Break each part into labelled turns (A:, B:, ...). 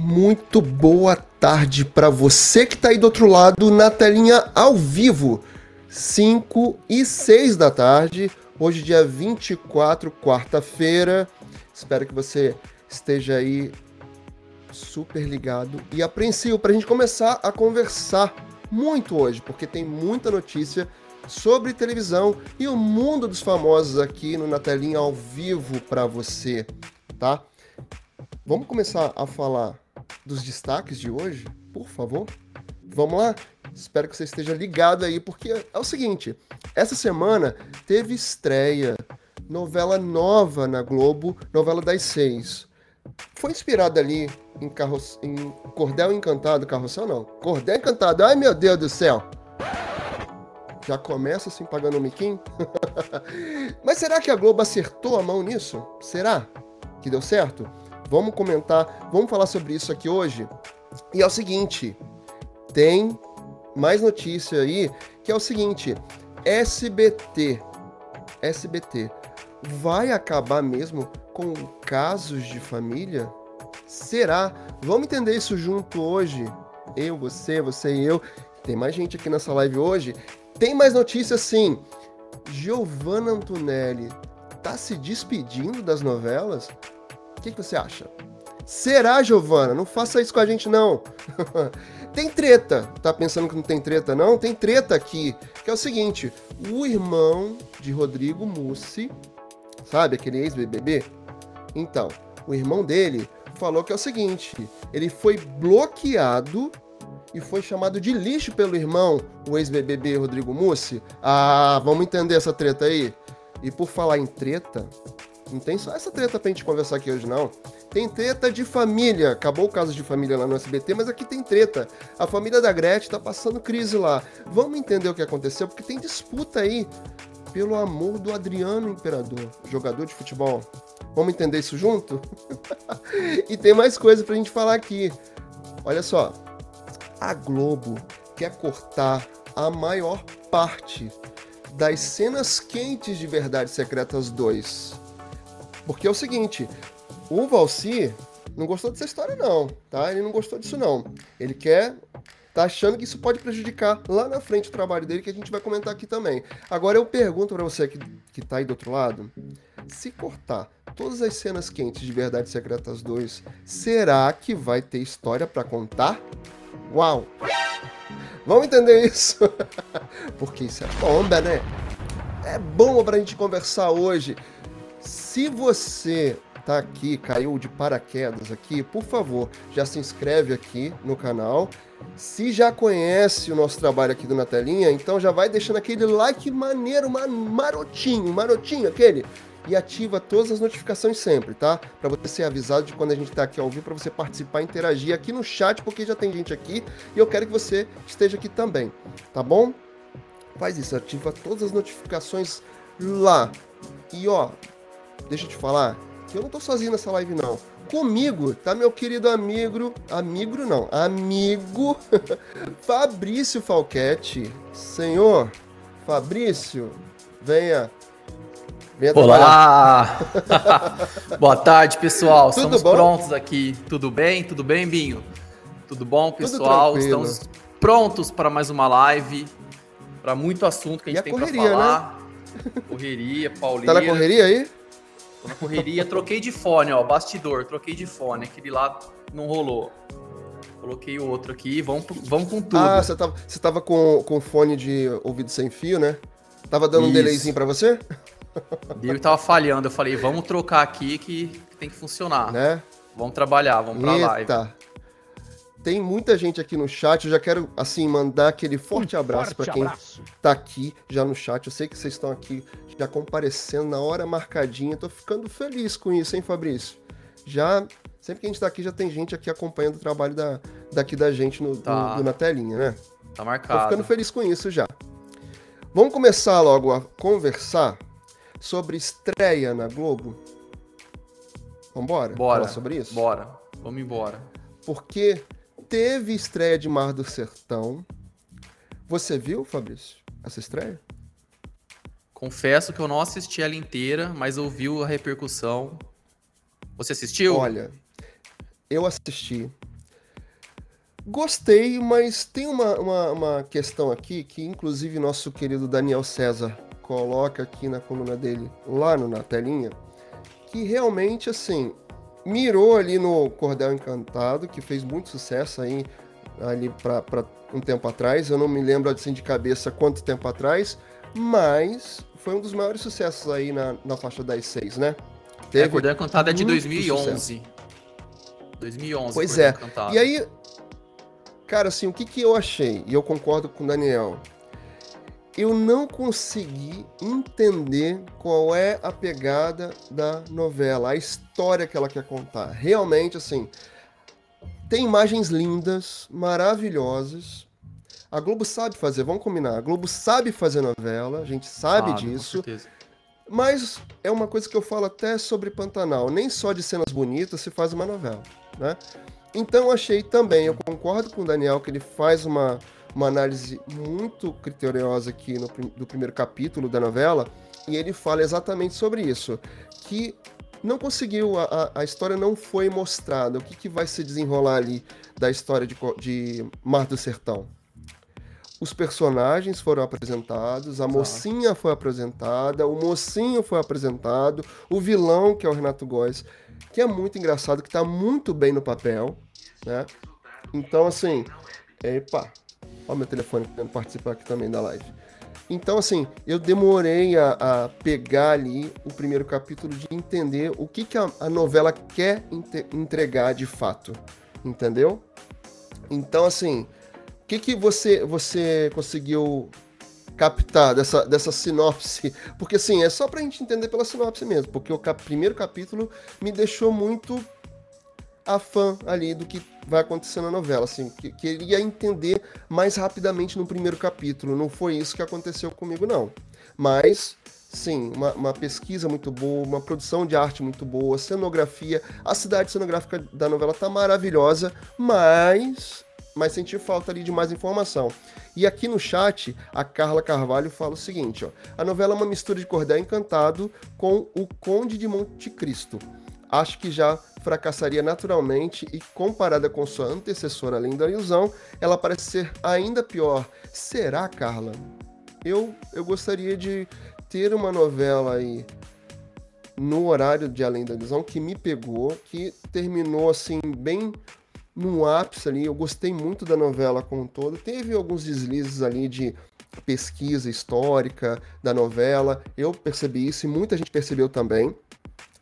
A: Muito boa tarde para você que está aí do outro lado na telinha ao vivo. 5 e 6 da tarde, hoje dia 24, quarta-feira. Espero que você esteja aí super ligado e apreensivo para a gente começar a conversar muito hoje, porque tem muita notícia sobre televisão e o mundo dos famosos aqui no Na Telinha ao vivo para você, tá? Vamos começar a falar dos destaques de hoje, por favor? Vamos lá? Espero que você esteja ligado aí, porque é o seguinte: essa semana teve estreia, novela nova na Globo, novela das seis. Foi inspirada ali em, carro, em Cordel Encantado, Carrossel não, Cordel Encantado, ai meu Deus do céu! Já começa assim pagando o miquim? Mas será que a Globo acertou a mão nisso? Será que deu certo? Vamos comentar, vamos falar sobre isso aqui hoje. E é o seguinte, tem mais notícia aí, que é o seguinte, SBT, SBT, vai acabar mesmo com casos de família? Será? Vamos entender isso junto hoje. Eu, você, você e eu. Tem mais gente aqui nessa live hoje. Tem mais notícias sim. Giovanna Antonelli tá se despedindo das novelas? O que, que você acha? Será, Giovana? Não faça isso com a gente, não. tem treta. Tá pensando que não tem treta, não? Tem treta aqui. Que é o seguinte: o irmão de Rodrigo Mussi, sabe, aquele ex-BBB? Então, o irmão dele falou que é o seguinte: ele foi bloqueado e foi chamado de lixo pelo irmão, o ex-BBB Rodrigo Mussi. Ah, vamos entender essa treta aí? E por falar em treta, não tem só essa treta pra gente conversar aqui hoje, não. Tem treta de família. Acabou o caso de família lá no SBT, mas aqui tem treta. A família da Gretchen tá passando crise lá. Vamos entender o que aconteceu, porque tem disputa aí pelo amor do Adriano Imperador, jogador de futebol. Vamos entender isso junto? e tem mais coisa pra gente falar aqui. Olha só. A Globo quer cortar a maior parte das cenas quentes de Verdades Secretas 2 porque é o seguinte, o Valci não gostou dessa história não, tá? Ele não gostou disso não. Ele quer tá achando que isso pode prejudicar lá na frente o trabalho dele, que a gente vai comentar aqui também. Agora eu pergunto para você que, que tá aí do outro lado, se cortar todas as cenas quentes de Verdades Secretas 2, será que vai ter história para contar? Uau! Vamos entender isso? Porque isso é bomba, né? É bom pra gente conversar hoje. Se você tá aqui, caiu de paraquedas aqui, por favor, já se inscreve aqui no canal. Se já conhece o nosso trabalho aqui do Na Telinha, então já vai deixando aquele like maneiro, marotinho, marotinho aquele. E ativa todas as notificações sempre, tá? Para você ser avisado de quando a gente tá aqui ao vivo, para você participar, interagir aqui no chat, porque já tem gente aqui e eu quero que você esteja aqui também, tá bom? Faz isso, ativa todas as notificações lá. E ó, deixa eu te falar que eu não tô sozinho nessa live, não. Comigo tá meu querido amigo, amigo não, amigo Fabrício Falquete. Senhor Fabrício, venha.
B: venha Olá! Boa tarde, pessoal. Tudo Estamos bom? prontos aqui. Tudo bem? Tudo bem, Binho? Tudo bom, pessoal? Estamos prontos para mais uma live, para muito assunto que a gente e tem para falar. Né? Correria, Paulinho.
A: Tá na correria aí?
B: Na correria, troquei de fone, ó, bastidor, troquei de fone, aquele lá não rolou. Coloquei o outro aqui, vamos, vamos com tudo.
A: Ah, você tava, você tava com, com fone de ouvido sem fio, né? Tava dando Isso. um delayzinho pra você?
B: Deu tava falhando, eu falei, vamos trocar aqui que, que tem que funcionar. Né? Vamos trabalhar, vamos pra Eita. live.
A: Tem muita gente aqui no chat. Eu já quero, assim, mandar aquele forte um abraço para quem abraço. tá aqui já no chat. Eu sei que vocês estão aqui já comparecendo na hora marcadinha. Tô ficando feliz com isso, hein, Fabrício? Já, sempre que a gente tá aqui, já tem gente aqui acompanhando o trabalho da, daqui da gente no, tá. no, na telinha, né?
B: Tá marcado.
A: Tô ficando feliz com isso já. Vamos começar logo a conversar sobre estreia na Globo? Vambora?
B: Bora.
A: Falar sobre isso?
B: Bora. Vamos embora.
A: Porque teve estreia de Mar do Sertão. Você viu, Fabrício, essa estreia?
B: Confesso que eu não assisti ela inteira, mas ouvi a repercussão. Você assistiu?
A: Olha, eu assisti. Gostei, mas tem uma, uma, uma, questão aqui que, inclusive, nosso querido Daniel César coloca aqui na coluna dele, lá no, na telinha, que realmente, assim, mirou ali no Cordel Encantado, que fez muito sucesso aí ali para um tempo atrás. Eu não me lembro assim de cabeça quanto tempo atrás, mas foi um dos maiores sucessos aí na, na faixa das 6, né?
B: Teve é, Cordel Encantado é de 2011. Sucesso. 2011.
A: Pois é. E aí, Cara, assim, o que, que eu achei, e eu concordo com o Daniel, eu não consegui entender qual é a pegada da novela, a história que ela quer contar. Realmente, assim, tem imagens lindas, maravilhosas. A Globo sabe fazer, vamos combinar. A Globo sabe fazer novela, a gente sabe, sabe disso. Mas é uma coisa que eu falo até sobre Pantanal. Nem só de cenas bonitas se faz uma novela, né? Então achei também, eu concordo com o Daniel que ele faz uma, uma análise muito criteriosa aqui no, do primeiro capítulo da novela, e ele fala exatamente sobre isso, que não conseguiu, a, a história não foi mostrada, o que, que vai se desenrolar ali da história de, de Mar do Sertão. Os personagens foram apresentados, a mocinha foi apresentada, o mocinho foi apresentado, o vilão, que é o Renato Góes, que é muito engraçado, que tá muito bem no papel, né? Então, assim, epa, ó meu telefone querendo participar aqui também da live. Então, assim, eu demorei a, a, pegar ali o primeiro capítulo de entender o que, que a, a novela quer entregar de fato, entendeu? Então, assim, que, que você, você conseguiu captar dessa, dessa sinopse. Porque assim, é só pra gente entender pela sinopse mesmo, porque o cap primeiro capítulo me deixou muito afã ali do que vai acontecer na novela, assim, que, queria entender mais rapidamente no primeiro capítulo. Não foi isso que aconteceu comigo, não. Mas Sim, uma, uma, pesquisa muito boa, uma produção de arte muito boa, cenografia. A cidade cenográfica da novela tá maravilhosa, mas mas senti falta ali de mais informação. E aqui no chat, a Carla Carvalho fala o seguinte, ó, a novela é uma mistura de Cordel Encantado com o Conde de Monte Cristo. Acho que já fracassaria naturalmente e comparada com sua antecessora Além da Ilusão, ela parece ser ainda pior. Será, Carla? Eu, eu gostaria de ter uma novela aí no horário de Além da Ilusão que me pegou, que terminou assim bem num ápice ali. Eu gostei muito da novela como um todo. Teve alguns deslizes ali de pesquisa histórica da novela. Eu percebi isso e muita gente percebeu também.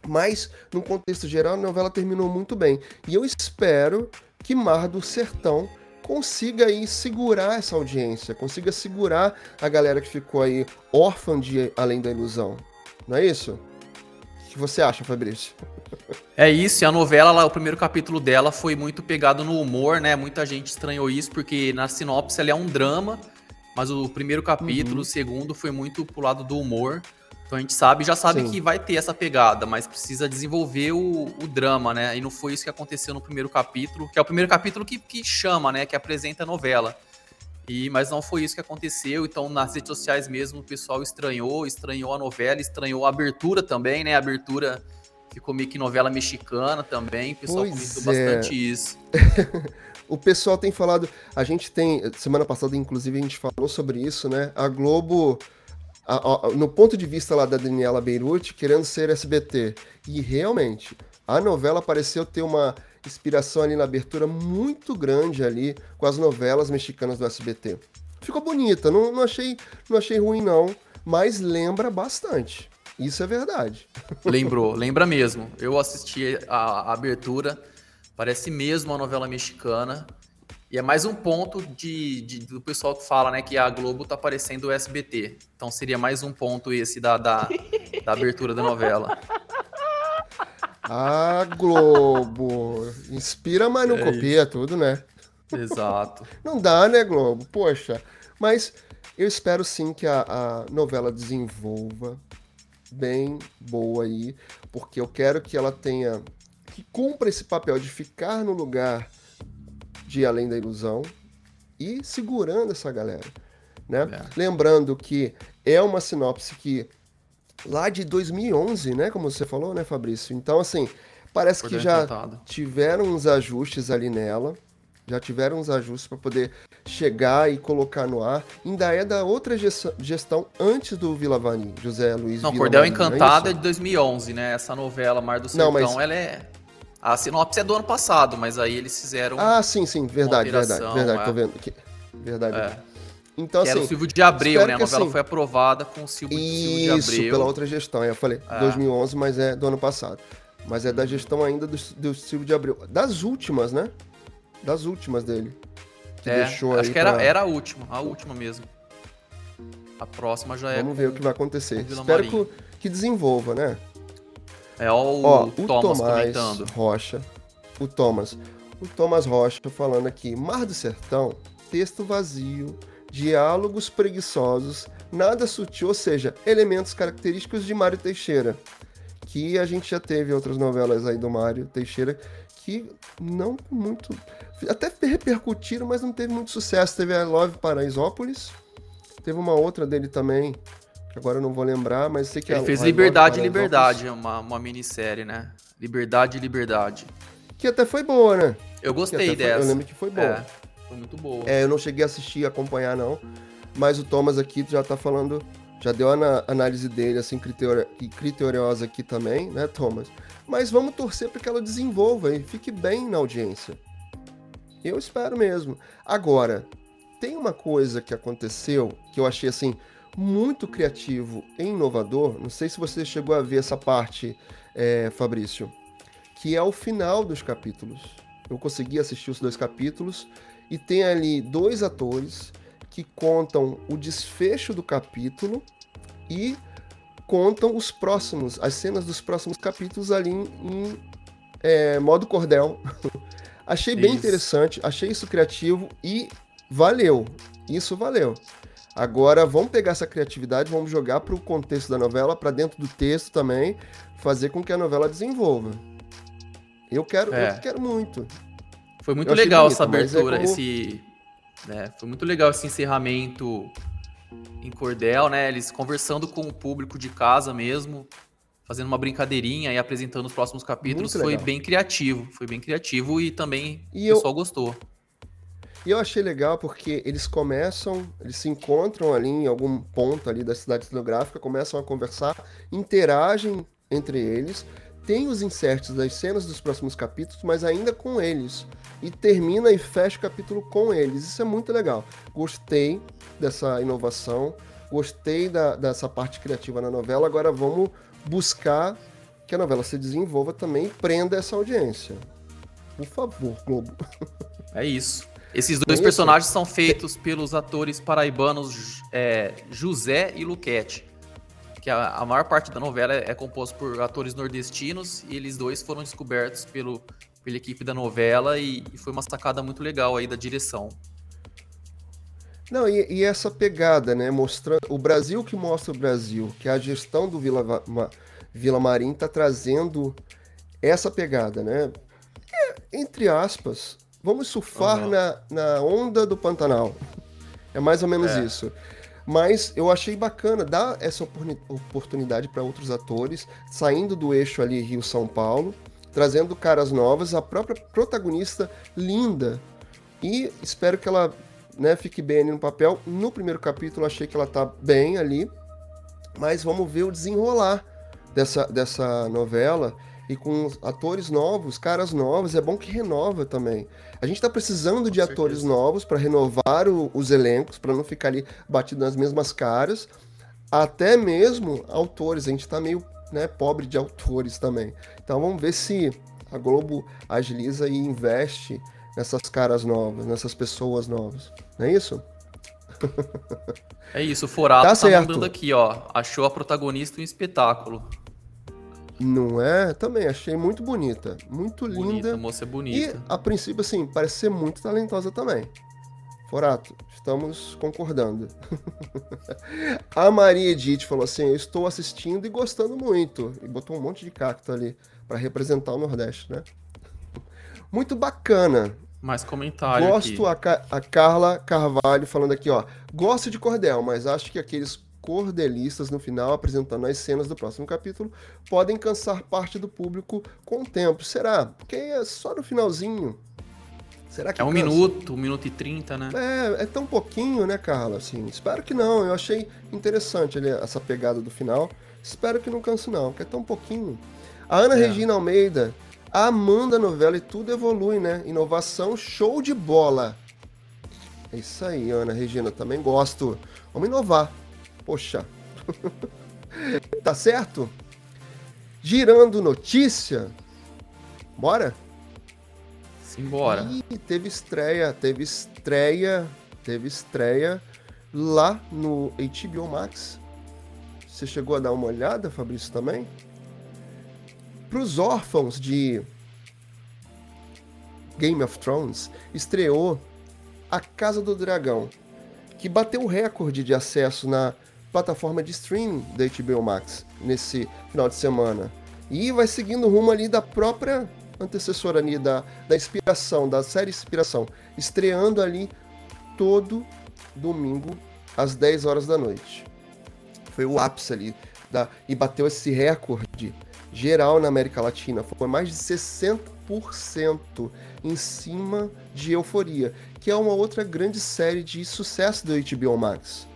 A: Mas, no contexto geral, a novela terminou muito bem. E eu espero que Mar do Sertão consiga aí segurar essa audiência, consiga segurar a galera que ficou aí órfã de Além da Ilusão. Não é isso? O que você acha, Fabrício?
B: É isso, e a novela, lá, o primeiro capítulo dela foi muito pegado no humor, né? Muita gente estranhou isso, porque na sinopse ela é um drama, mas o primeiro capítulo, uhum. o segundo, foi muito pro lado do humor. Então a gente sabe, já sabe Sim. que vai ter essa pegada, mas precisa desenvolver o, o, drama, né? E não foi isso que aconteceu no primeiro capítulo, que é o primeiro capítulo que, que chama, né? Que apresenta a novela. E, mas não foi isso que aconteceu, então nas redes sociais mesmo o pessoal estranhou, estranhou a novela, estranhou a abertura também, né? A abertura ficou meio que novela mexicana também, o pessoal pois comentou é. bastante isso.
A: o pessoal tem falado, a gente tem, semana passada inclusive a gente falou sobre isso, né? A Globo, a, a, no ponto de vista lá da Daniela Beirute, querendo ser SBT. E realmente, a novela pareceu ter uma inspiração ali na abertura muito grande ali com as novelas mexicanas do SBT. Ficou bonita, não, não, achei, não achei ruim não, mas lembra bastante. Isso é verdade.
B: Lembrou, lembra mesmo. Eu assisti a, a abertura, parece mesmo uma novela mexicana. E é mais um ponto de, de, do pessoal que fala, né, que a Globo tá parecendo o SBT. Então seria mais um ponto esse da, da, da abertura da novela.
A: Ah, Globo! Inspira, mas não é copia isso. tudo, né?
B: Exato.
A: Não dá, né, Globo? Poxa. Mas eu espero sim que a, a novela desenvolva, bem boa aí, porque eu quero que ela tenha que cumpra esse papel de ficar no lugar de Além da Ilusão e segurando essa galera, né? É. Lembrando que é uma sinopse que lá de 2011, né, como você falou, né, Fabrício? Então assim, parece que já tiveram uns ajustes ali nela, Já tiveram uns ajustes para poder chegar e colocar no ar. Ainda é da outra gestão antes do Vila Vani, José Luiz
B: Não, Vila Cordel Encantado é, é, de 2011, né? Essa novela Mar do Sertão, não, mas... ela é... A sinopse é do ano passado, mas aí eles fizeram...
A: Ah, sim, sim, verdade, verdade, verdade, é. tô vendo aqui. Verdade. É.
B: Então, que assim, era o assim, Silvio de Abreu, né? A novela assim, foi aprovada com o Silvio,
A: isso, Silvio de Abreu. Isso, pela outra gestão. Eu falei, é. 2011, mas é do ano passado. Mas é da gestão ainda do, do Silvio de Abreu. Das últimas, né? Das últimas dele.
B: Que é, deixou acho que era, pra... era a última, a última mesmo. A próxima já
A: é.
B: Vamos
A: ver o que vai acontecer. Espero que, que, desenvolva, né?
B: É ó, o, ó, o Thomas comentando.
A: Rocha. O Thomas. O Thomas Rocha falando aqui. Mar do Sertão, texto vazio, diálogos preguiçosos, nada sutil, ou seja, elementos característicos de Mário Teixeira que a gente já teve outras novelas aí do Mário Teixeira que não muito. Até repercutiram, mas não teve muito sucesso. Teve a Love Paraisópolis, teve uma outra dele também, que agora eu não vou lembrar, mas sei que
B: Ele
A: a,
B: fez a Liberdade e Liberdade, uma, uma minissérie, né? Liberdade e Liberdade.
A: Que até foi boa, né?
B: Eu gostei dessa.
A: Foi, eu lembro que foi boa.
B: É, foi muito boa.
A: É, eu não cheguei a assistir, acompanhar, não. Mas o Thomas aqui já tá falando já deu a análise dele, assim, criteriosa aqui também, né, Thomas? Mas vamos torcer para que ela desenvolva e fique bem na audiência. Eu espero mesmo. Agora, tem uma coisa que aconteceu que eu achei, assim, muito criativo e inovador. Não sei se você chegou a ver essa parte, é, Fabrício, que é o final dos capítulos. Eu consegui assistir os dois capítulos e tem ali dois atores que contam o desfecho do capítulo e contam os próximos, as cenas dos próximos capítulos ali em, em é, modo cordel. achei bem isso. interessante, achei isso criativo e valeu. Isso valeu. Agora vamos pegar essa criatividade, vamos jogar para o contexto da novela, para dentro do texto também, fazer com que a novela desenvolva. Eu quero, é. eu quero muito.
B: Foi muito legal bonito, essa é abertura, é como... esse né? Foi muito legal esse encerramento em cordel, né? Eles conversando com o público de casa mesmo, fazendo uma brincadeirinha e apresentando os próximos capítulos. Foi bem criativo, foi bem criativo e também e o pessoal eu... gostou.
A: E eu achei legal porque eles começam, eles se encontram ali em algum ponto ali da cidade cenográfica, começam a conversar, interagem entre eles, tem os inserts das cenas dos próximos capítulos, mas ainda com eles. E termina e fecha o capítulo com eles. Isso é muito legal. Gostei dessa inovação, gostei da, dessa parte criativa na novela. Agora vamos buscar que a novela se desenvolva também e prenda essa audiência. Por favor, Globo.
B: É isso. Esses dois é personagens são feitos pelos atores paraibanos é, José e Luquete que a, a maior parte da novela é, é composta por atores nordestinos e eles dois foram descobertos pelo, pela equipe da novela e, e foi uma sacada muito legal aí da direção.
A: Não, e, e, essa pegada, né? Mostrando o Brasil que mostra o Brasil, que a gestão do Vila, Ma, Vila Marim está trazendo essa pegada, né? É, entre aspas, vamos surfar uhum. na, na onda do Pantanal. É mais ou menos é. isso. Mas eu achei bacana dar essa oportunidade para outros atores, saindo do eixo ali Rio-São Paulo, trazendo caras novas, a própria protagonista linda. E espero que ela né, fique bem ali no papel. No primeiro capítulo achei que ela tá bem ali, mas vamos ver o desenrolar dessa, dessa novela e com atores novos, caras novos, é bom que renova também. A gente está precisando com de certeza. atores novos para renovar o, os elencos, para não ficar ali batido nas mesmas caras. Até mesmo autores, a gente está meio né, pobre de autores também. Então vamos ver se a Globo agiliza e investe nessas caras novas, nessas pessoas novas. Não é isso?
B: É isso, o Forato tá, tá mandando aqui, ó. Achou a protagonista um espetáculo.
A: Não é? Também achei muito bonita. Muito linda. Bonita,
B: moça é bonita.
A: E, a princípio, assim, parece ser muito talentosa também. Forato, estamos concordando. a Maria Edith falou assim: Eu estou assistindo e gostando muito. E botou um monte de cacto ali para representar o Nordeste, né? Muito bacana.
B: Mais comentário.
A: Gosto. A, a Carla Carvalho falando aqui, ó. Gosto de cordel, mas acho que aqueles cordelistas no final, apresentando as cenas do próximo capítulo, podem cansar parte do público com o tempo. Será? Porque é só no finalzinho.
B: Será que É um cansa? minuto, um minuto e trinta, né?
A: É, é tão pouquinho, né, Carla? Assim, espero que não. Eu achei interessante ali, essa pegada do final. Espero que não canse, não, porque é tão pouquinho. A Ana é. Regina Almeida, amando a novela e tudo evolui, né? Inovação, show de bola. É isso aí, Ana Regina, também gosto. Vamos inovar. Poxa. tá certo? Girando notícia. Bora?
B: Simbora.
A: E teve estreia, teve estreia, teve estreia lá no HBO Max. Você chegou a dar uma olhada, Fabrício, também? Para os órfãos de Game of Thrones, estreou A Casa do Dragão, que bateu o recorde de acesso na plataforma de streaming da HBO Max nesse final de semana. E vai seguindo o rumo ali da própria antecessora ali da, da Inspiração, da série Inspiração, estreando ali todo domingo às 10 horas da noite. Foi o ápice ali da, e bateu esse recorde geral na América Latina. Foi mais de 60% em cima de Euforia, que é uma outra grande série de sucesso do HBO Max.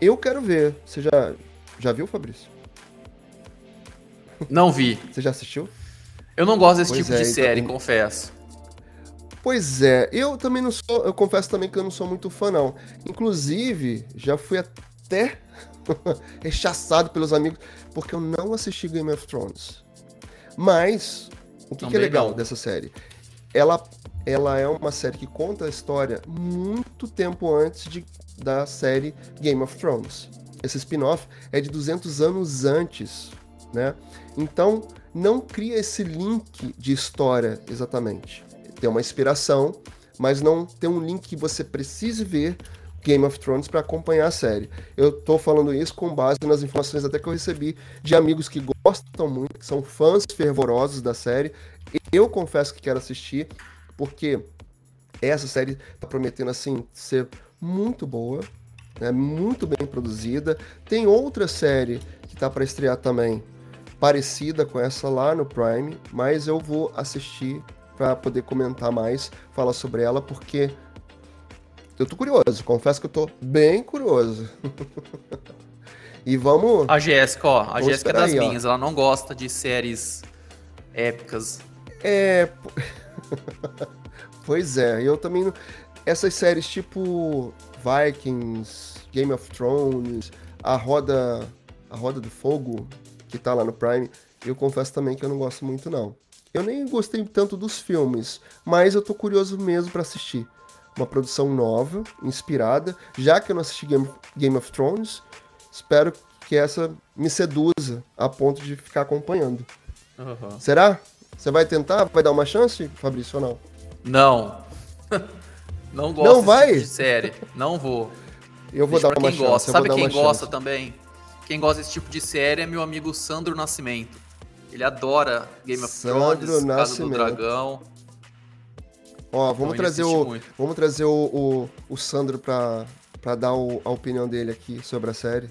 A: Eu quero ver. Você já, já viu, Fabrício?
B: Não vi.
A: Você já assistiu?
B: Eu não gosto desse pois tipo é, de então série, então... confesso.
A: Pois é, eu também não sou, eu confesso também que eu não sou muito fã não. Inclusive, já fui até rechaçado pelos amigos porque eu não assisti Game of Thrones. Mas o que, que é legal dessa série? Ela, ela é uma série que conta a história muito tempo antes de, da série Game of Thrones. Esse spin-off é de 200 anos antes, né? Então, não cria esse link de história exatamente. Tem uma inspiração, mas não tem um link que você precise ver Game of Thrones para acompanhar a série. Eu tô falando isso com base nas informações até que eu recebi de amigos que gostam muito, que são fãs fervorosos da série. Eu confesso que quero assistir, porque essa série tá prometendo assim ser muito boa, né, muito bem produzida. Tem outra série que tá para estrear também, parecida com essa lá no Prime, mas eu vou assistir para poder comentar mais, falar sobre ela, porque eu tô curioso, confesso que eu tô bem curioso. e vamos.
B: A Jéssica, ó, a Jéssica é das aí, minhas, ó. ela não gosta de séries épicas.
A: É. pois é, eu também não. Essas séries tipo Vikings, Game of Thrones, a Roda. A Roda do Fogo, que tá lá no Prime, eu confesso também que eu não gosto muito, não. Eu nem gostei tanto dos filmes, mas eu tô curioso mesmo para assistir. Uma produção nova, inspirada, já que eu não assisti Game, Game of Thrones, espero que essa me seduza a ponto de ficar acompanhando. Uhum. Será? Você vai tentar? Vai dar uma chance, Fabrício, ou não?
B: Não. não gosto não vai? Tipo de série. Não vou.
A: Eu vou Deixa dar uma
B: quem
A: chance.
B: Gosta. Sabe quem gosta chance. também? Quem gosta desse tipo de série é meu amigo Sandro Nascimento. Ele adora Game of Sandro Thrones, Nascimento. Casa do Dragão.
A: Ó, vamos então, trazer o vamos trazer o, o, o Sandro pra, pra dar o, a opinião dele aqui sobre a série.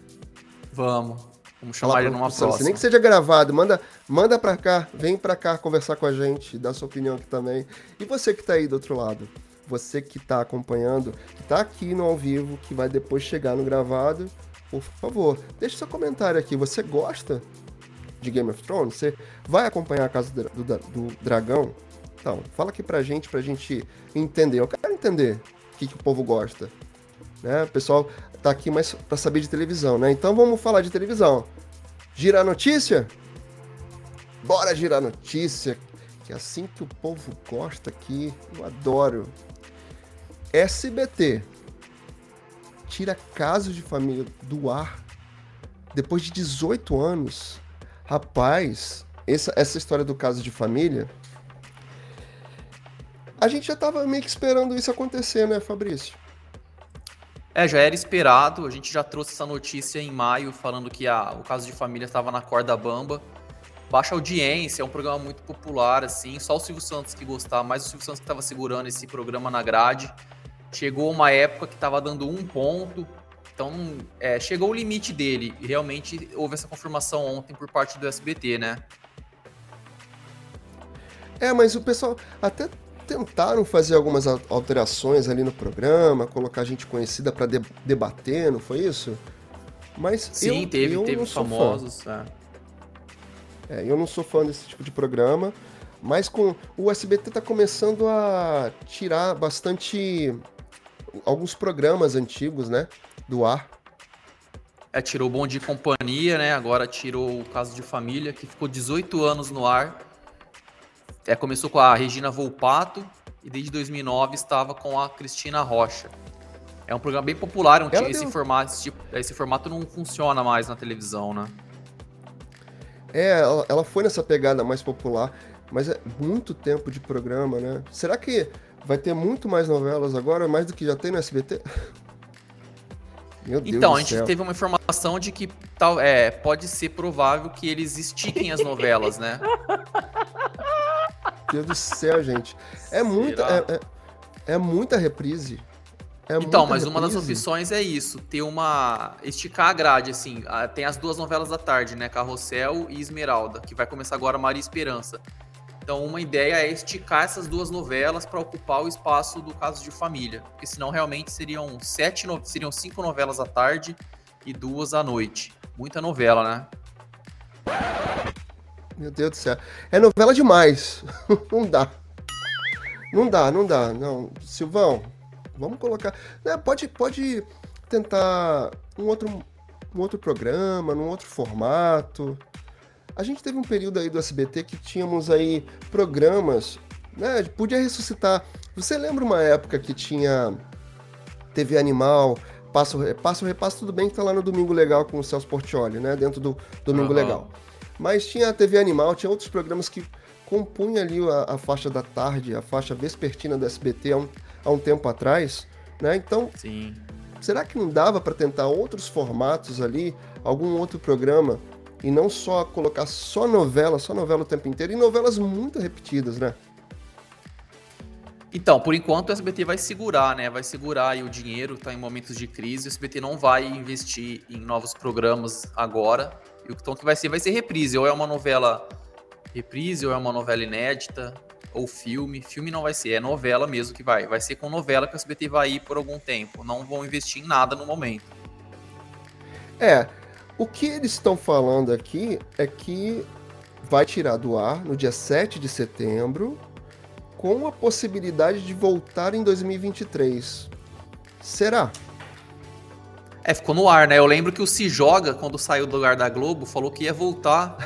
B: Vamos. Vamos chamar ele numa próxima.
A: Nem que seja gravado, manda, manda pra cá, vem pra cá conversar com a gente, dar sua opinião aqui também. E você que tá aí do outro lado, você que tá acompanhando, que tá aqui no ao vivo, que vai depois chegar no gravado, por favor, deixe seu comentário aqui. Você gosta de Game of Thrones? Você vai acompanhar a Casa do, do, do Dragão? Então, fala aqui pra gente, pra gente entender. Eu quero entender o que, que o povo gosta. Né? O pessoal tá aqui mais para saber de televisão, né? Então vamos falar de televisão. Girar notícia? Bora girar notícia, que é assim que o povo gosta aqui. Eu adoro. SBT tira casos de família do ar depois de 18 anos. Rapaz, essa, essa história do caso de família. A gente já estava meio que esperando isso acontecer, né, Fabrício?
B: É, já era esperado. A gente já trouxe essa notícia em maio, falando que a, o caso de família estava na corda bamba. Baixa audiência, é um programa muito popular, assim. Só o Silvio Santos que gostava, mais o Silvio Santos que estava segurando esse programa na grade. Chegou uma época que estava dando um ponto, então é, chegou o limite dele. E realmente houve essa confirmação ontem por parte do SBT, né?
A: É, mas o pessoal até tentaram fazer algumas alterações ali no programa, colocar gente conhecida para de debater, não foi isso?
B: Mas Sim, eu, teve, eu teve famosos. É.
A: É, eu não sou fã desse tipo de programa, mas com o SBT está começando a tirar bastante alguns programas antigos, né, do ar.
B: É, tirou o Bom de Companhia, né? Agora tirou o Caso de Família, que ficou 18 anos no ar. É, começou com a Regina Volpato e desde 2009 estava com a Cristina Rocha. É um programa bem popular, um, esse, formato, esse, tipo, esse formato não funciona mais na televisão, né?
A: É, ela, ela foi nessa pegada mais popular, mas é muito tempo de programa, né? Será que vai ter muito mais novelas agora, mais do que já tem no SBT?
B: Meu Deus então, a gente céu. teve uma informação de que tal, é, pode ser provável que eles estiquem as novelas, né?
A: Meu Deus do céu, gente. É muita, é, é, é muita reprise.
B: É então, mas reprise. uma das opções é isso, ter uma. esticar a grade, assim. Tem as duas novelas da tarde, né? Carrossel e Esmeralda, que vai começar agora Maria Esperança. Então, uma ideia é esticar essas duas novelas para ocupar o espaço do caso de família. Porque senão realmente seriam sete no... seriam cinco novelas à tarde e duas à noite. Muita novela, né?
A: Meu Deus do céu. É novela demais. não dá. Não dá, não dá. Não. Silvão, Vamos colocar. Né, pode, pode tentar um outro, um outro programa, num outro formato. A gente teve um período aí do SBT que tínhamos aí programas, né? Podia ressuscitar. Você lembra uma época que tinha TV Animal, Passo, Passo Repasso, tudo bem que tá lá no Domingo Legal com o Celso Portioli, né? Dentro do Domingo uhum. Legal. Mas tinha a TV Animal, tinha outros programas que compunham ali a, a, faixa da tarde, a faixa vespertina do SBT há um, há um tempo atrás, né? Então,
B: Sim.
A: será que não dava para tentar outros formatos ali, algum outro programa e não só colocar só novela, só novela o tempo inteiro e novelas muito repetidas, né?
B: Então, por enquanto o SBT vai segurar, né? Vai segurar aí o dinheiro, tá em momentos de crise. O SBT não vai investir em novos programas agora. E o então, que vai ser vai ser reprise, ou é uma novela reprise, ou é uma novela inédita, ou filme. Filme não vai ser, é novela mesmo que vai. Vai ser com novela que o SBT vai ir por algum tempo. Não vão investir em nada no momento.
A: É, o que eles estão falando aqui é que vai tirar do ar no dia 7 de setembro, com a possibilidade de voltar em 2023. Será?
B: É, ficou no ar, né? Eu lembro que o Se Joga, quando saiu do lugar da Globo, falou que ia voltar.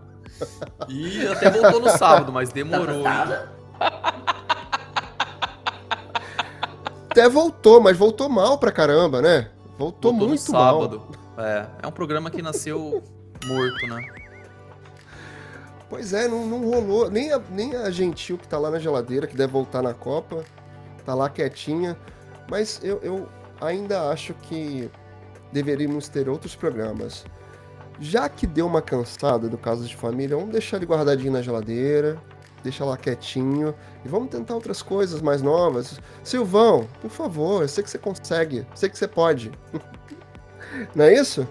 B: E até voltou no sábado, mas demorou.
A: Até voltou, mas voltou mal pra caramba, né? Voltou, voltou muito mal.
B: É, é um programa que nasceu morto, né?
A: Pois é, não, não rolou. Nem a, nem a Gentil, que tá lá na geladeira, que deve voltar na Copa, tá lá quietinha. Mas eu, eu ainda acho que deveríamos ter outros programas já que deu uma cansada do caso de família, vamos deixar ele guardadinho na geladeira, deixa lá quietinho e vamos tentar outras coisas mais novas. Silvão, por favor, eu sei que você consegue, sei que você pode. Não é isso?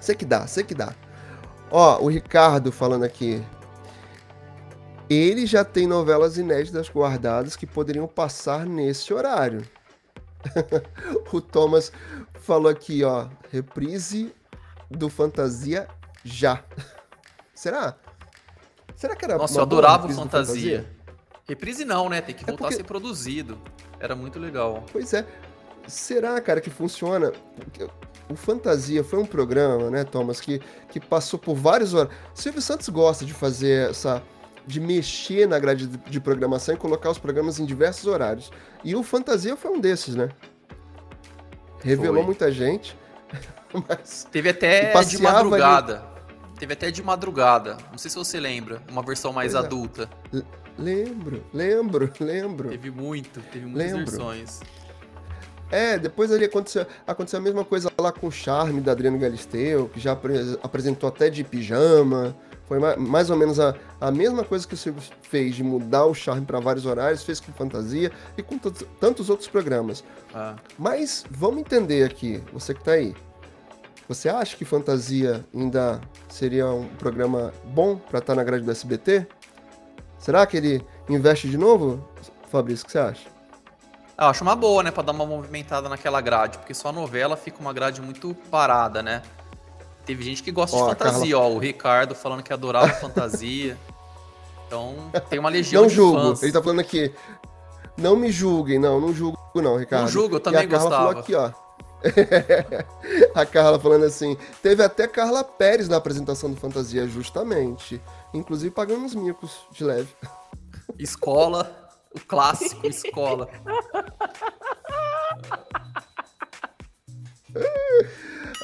A: Sei que dá, sei que dá. Ó, o Ricardo falando aqui. Ele já tem novelas inéditas guardadas que poderiam passar nesse horário. o Thomas falou aqui, ó, reprise do Fantasia já. Será?
B: Será que era Nossa, eu adorava o Fantasia. Fantasia. Reprise não, né? Tem que é voltar é porque... a ser produzido. Era muito legal.
A: Pois é. Será, cara, que funciona? O Fantasia foi um programa, né, Thomas, que, que passou por vários horas. Silvio Santos gosta de fazer essa. de mexer na grade de programação e colocar os programas em diversos horários. E o Fantasia foi um desses, né? Revelou foi. muita gente.
B: Mas Teve até de madrugada. Ali. Teve até de madrugada. Não sei se você lembra. Uma versão mais pois é. adulta.
A: É. Lembro, lembro, lembro.
B: Teve muito, teve muitas lembro. versões.
A: É, depois ali aconteceu, aconteceu a mesma coisa lá com o Charme da Adriano Galisteu, que já apre apresentou até de pijama. Foi mais ou menos a, a mesma coisa que o Silvio fez de mudar o charme para vários horários, fez com fantasia e com tantos outros programas. Ah. Mas vamos entender aqui, você que tá aí. Você acha que Fantasia ainda seria um programa bom para estar tá na grade do SBT? Será que ele, investe de novo? Fabrício, o que você acha?
B: Eu acho uma boa, né? Pra dar uma movimentada naquela grade, porque só a novela fica uma grade muito parada, né? Teve gente que gosta ó, de fantasia, Carla... ó. O Ricardo falando que adorava fantasia. Então, tem uma legião
A: não de julgo. Fãs. Ele tá falando aqui. Não me julguem, não, não julgo, não, Ricardo. Não
B: julgo, eu também e a Carla gostava. Falou aqui, ó.
A: a Carla falando assim. Teve até Carla Pérez na apresentação do Fantasia, justamente. Inclusive pagando uns micos de leve.
B: Escola, o clássico escola.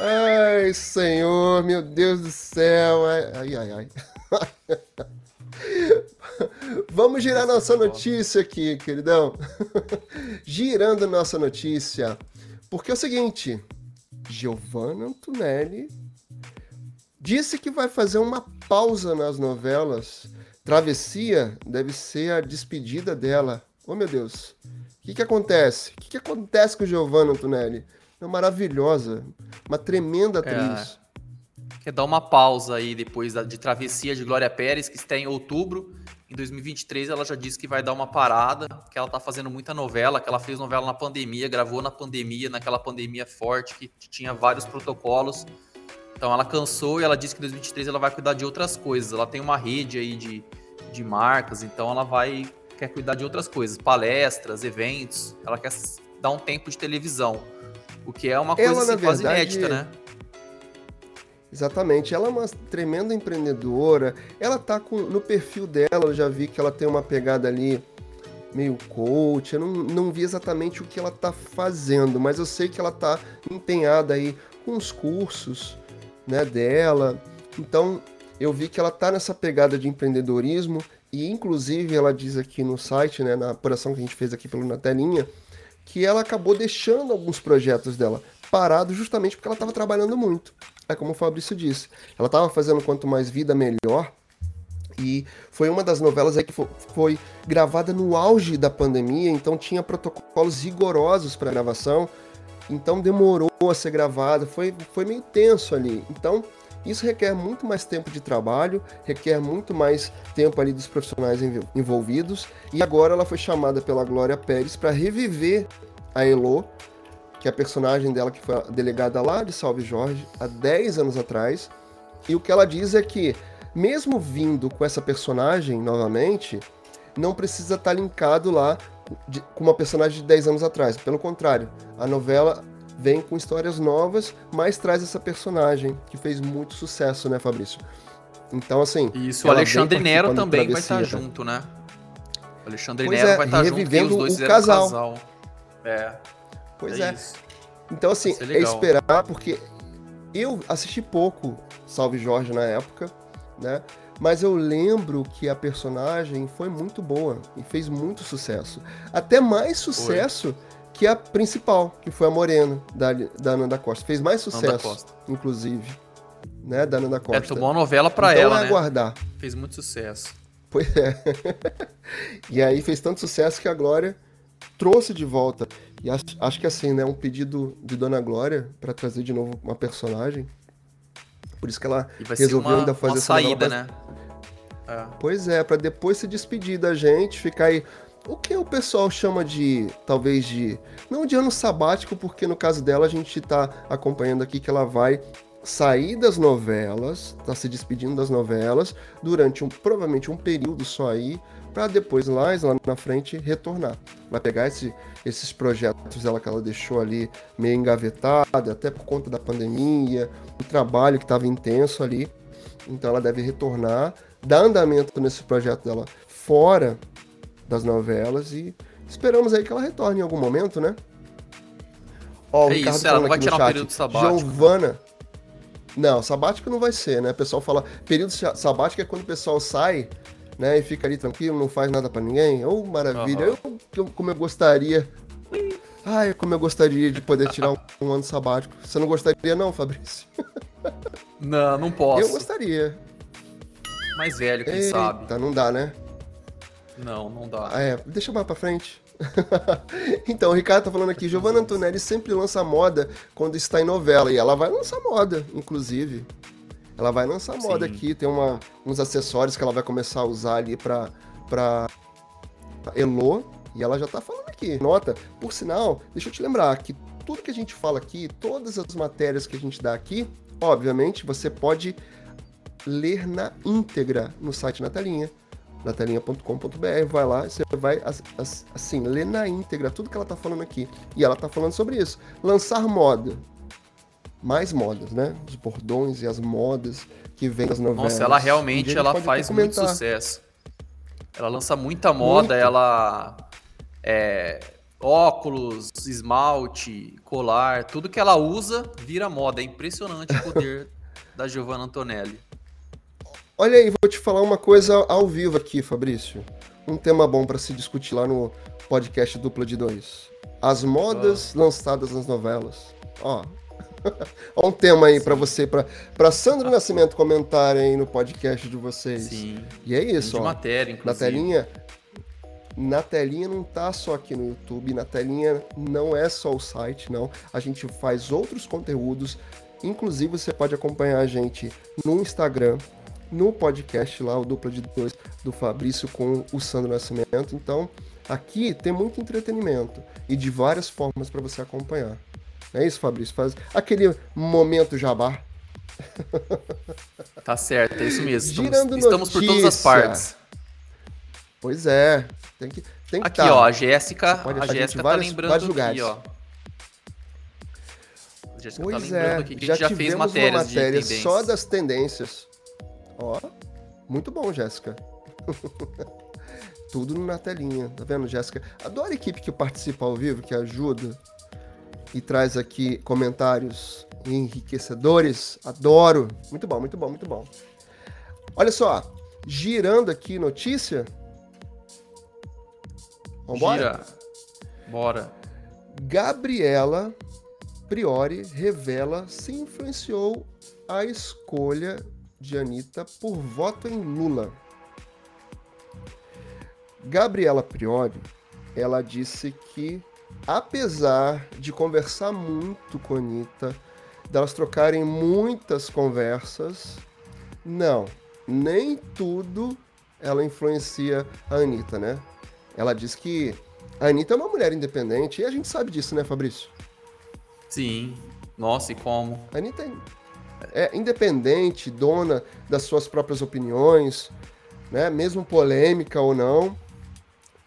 A: Ai, senhor, meu Deus do céu. Ai, ai, ai. Vamos girar nossa notícia aqui, queridão. Girando nossa notícia. Porque é o seguinte: Giovanna Antonelli disse que vai fazer uma pausa nas novelas. Travessia deve ser a despedida dela. Oh, meu Deus. O que, que acontece? O que, que acontece com Giovanna Antonelli? É maravilhosa, uma tremenda é. atriz.
B: É, quer dar uma pausa aí depois de Travessia de Glória Pérez, que está em outubro. Em 2023 ela já disse que vai dar uma parada, que ela tá fazendo muita novela, que ela fez novela na pandemia, gravou na pandemia, naquela pandemia forte que tinha vários protocolos. Então ela cansou e ela disse que em 2023 ela vai cuidar de outras coisas. Ela tem uma rede aí de, de marcas, então ela vai quer cuidar de outras coisas, palestras, eventos. Ela quer dar um tempo de televisão, o que é uma coisa ela, assim, quase verdade, inédita, né?
A: Exatamente, ela é uma tremenda empreendedora. Ela tá com no perfil dela, eu já vi que ela tem uma pegada ali meio coach. Eu não, não vi exatamente o que ela tá fazendo, mas eu sei que ela tá empenhada aí com os cursos, né, dela. Então, eu vi que ela tá nessa pegada de empreendedorismo e inclusive ela diz aqui no site, né, na apuração que a gente fez aqui pelo na telinha, que ela acabou deixando alguns projetos dela parado justamente porque ela estava trabalhando muito. É como o Fabrício disse, ela estava fazendo quanto mais vida melhor. E foi uma das novelas aí que foi, foi gravada no auge da pandemia, então tinha protocolos rigorosos para gravação. Então demorou a ser gravada, foi, foi meio tenso ali. Então isso requer muito mais tempo de trabalho, requer muito mais tempo ali dos profissionais envolvidos. E agora ela foi chamada pela Glória Pérez para reviver a Elo que é a personagem dela que foi delegada lá de Salve Jorge há 10 anos atrás. E o que ela diz é que, mesmo vindo com essa personagem novamente, não precisa estar tá linkado lá de, com uma personagem de 10 anos atrás. Pelo contrário, a novela vem com histórias novas, mas traz essa personagem que fez muito sucesso, né, Fabrício? Então, assim.
B: Isso, o Alexandre Nero também vai estar tá junto, né? O Alexandre pois Nero é, vai estar tá junto,
A: os dois o casal. casal.
B: É.
A: Pois é. é. Então, assim, é esperar, porque eu assisti pouco Salve Jorge na época, né? Mas eu lembro que a personagem foi muito boa e fez muito sucesso. Até mais sucesso foi. Que a principal, que foi a Morena, da, da Ana da Costa. Fez mais sucesso, inclusive, né? Da Ana da Costa. É,
B: tomou uma novela pra então, ela,
A: é né? aguardar.
B: Fez muito sucesso.
A: Pois é. e aí fez tanto sucesso que a Glória trouxe de volta. E acho, acho que assim, né? Um pedido de Dona Glória para trazer de novo uma personagem. Por isso que ela resolveu uma, ainda fazer essa
B: saída, né?
A: É. Pois é, para depois se despedir da gente, ficar aí. O que o pessoal chama de, talvez de, não de ano sabático, porque no caso dela a gente está acompanhando aqui que ela vai sair das novelas, tá se despedindo das novelas durante um provavelmente um período só aí, para depois lá, lá na frente retornar. Vai pegar esse, esses projetos dela que ela deixou ali meio engavetada, até por conta da pandemia, o trabalho que estava intenso ali. Então ela deve retornar, dar andamento nesse projeto dela fora das novelas e esperamos aí que ela retorne em algum momento, né?
B: Ó, o é Ricardo isso, ela não vai tirar chat, um período sabático.
A: Giovana. Não, sabático não vai ser, né? O pessoal fala. Período sabático é quando o pessoal sai né? E fica ali tranquilo, não faz nada para ninguém. Oh, maravilha. Uhum. Eu, como eu gostaria. Ai, como eu gostaria de poder tirar um, um ano sabático. Você não gostaria, não, Fabrício?
B: Não, não posso.
A: Eu gostaria.
B: Mais velho, quem Eita, sabe.
A: Não dá, né?
B: Não, não dá.
A: Ah, é, deixa eu mais pra frente. então, o Ricardo tá falando aqui, Giovanna Antonelli sempre lança moda quando está em novela. E ela vai lançar moda, inclusive. Ela vai lançar moda Sim. aqui, tem uma, uns acessórios que ela vai começar a usar ali pra, pra Elo, e ela já tá falando aqui. Nota, por sinal, deixa eu te lembrar que tudo que a gente fala aqui, todas as matérias que a gente dá aqui, obviamente, você pode ler na íntegra no site na telinha, natelinha.com.br, vai lá, você vai assim, ler na íntegra tudo que ela tá falando aqui. E ela tá falando sobre isso. Lançar moda. Mais modas, né? Os bordões e as modas que vem das novelas.
B: Nossa, ela realmente ela faz muito sucesso. Ela lança muita moda, muito. ela é, óculos, esmalte, colar, tudo que ela usa vira moda. É impressionante o poder da Giovanna Antonelli.
A: Olha aí, vou te falar uma coisa ao vivo aqui, Fabrício. Um tema bom para se discutir lá no podcast Dupla de Dois. As modas ah. lançadas nas novelas. Ó, Olha um tema aí para você, para Sandro Nascimento comentar aí no podcast de vocês. Sim. E é isso,
B: de ó. matéria, inclusive.
A: Na telinha, na telinha não tá só aqui no YouTube, na telinha não é só o site, não. A gente faz outros conteúdos. Inclusive, você pode acompanhar a gente no Instagram, no podcast lá, o Dupla de Dois, do Fabrício com o Sandro Nascimento. Então, aqui tem muito entretenimento e de várias formas para você acompanhar. É isso, Fabrício? Faz aquele momento jabá.
B: Tá certo, é isso mesmo. Girando estamos, estamos por todas as partes.
A: Pois é, tem que, tem que
B: Aqui, tá. ó, a Jéssica, a Jéssica tá lembrando aqui, ó.
A: A Jéssica tá tá é, aqui que já, já fez matérias uma matéria só das tendências. Ó, muito bom, Jéssica. Tudo na telinha, tá vendo, Jéssica? Adoro a equipe que participa ao vivo, que ajuda e traz aqui comentários enriquecedores. Adoro. Muito bom, muito bom, muito bom. Olha só, girando aqui notícia.
B: Vambora? Gira. Bora.
A: Gabriela Priori revela se influenciou a escolha de Anitta por voto em Lula. Gabriela Priori, ela disse que apesar de conversar muito com Anitta, delas trocarem muitas conversas, não, nem tudo ela influencia a Anitta, né? Ela diz que a Anitta é uma mulher independente e a gente sabe disso, né, Fabrício?
B: Sim. Nossa, e como?
A: A Anitta é independente, dona das suas próprias opiniões, né? Mesmo polêmica ou não,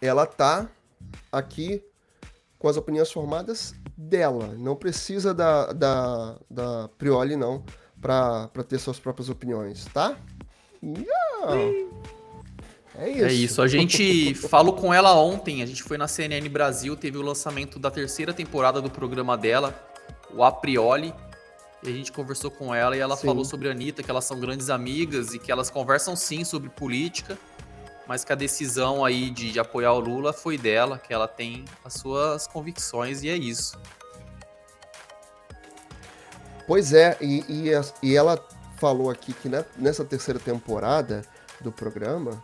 A: ela tá aqui com as opiniões formadas dela. Não precisa da, da, da Prioli, não, para ter suas próprias opiniões, tá?
B: Yeah. É isso. É isso. A gente falou com ela ontem. A gente foi na CNN Brasil, teve o lançamento da terceira temporada do programa dela, o A Prioli. E a gente conversou com ela e ela sim. falou sobre a Anitta, que elas são grandes amigas e que elas conversam sim sobre política mas que a decisão aí de, de, apoiar o Lula foi dela, que ela tem as suas convicções e é isso.
A: Pois é, e, e, e ela falou aqui que nessa terceira temporada do programa,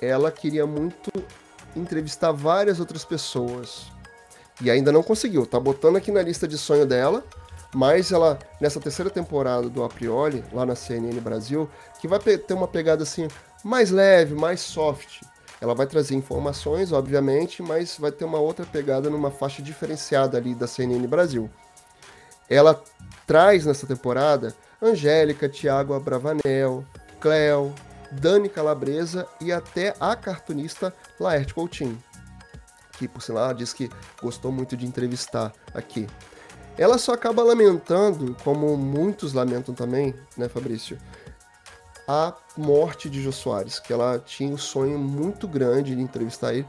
A: ela queria muito entrevistar várias outras pessoas. E ainda não conseguiu. Tá botando aqui na lista de sonho dela, mas ela, nessa terceira temporada do Aprioli, lá na CNN Brasil, que vai ter uma pegada assim, mais leve, mais soft. Ela vai trazer informações, obviamente, mas vai ter uma outra pegada numa faixa diferenciada ali da CNN Brasil. Ela traz nessa temporada Angélica, Tiago Abravanel, Cleo, Dani Calabresa e até a cartunista Laerte Coutinho, que por sinal diz que gostou muito de entrevistar aqui. Ela só acaba lamentando, como muitos lamentam também, né, Fabrício, a morte de Jô Soares, que ela tinha um sonho muito grande de entrevistar ele,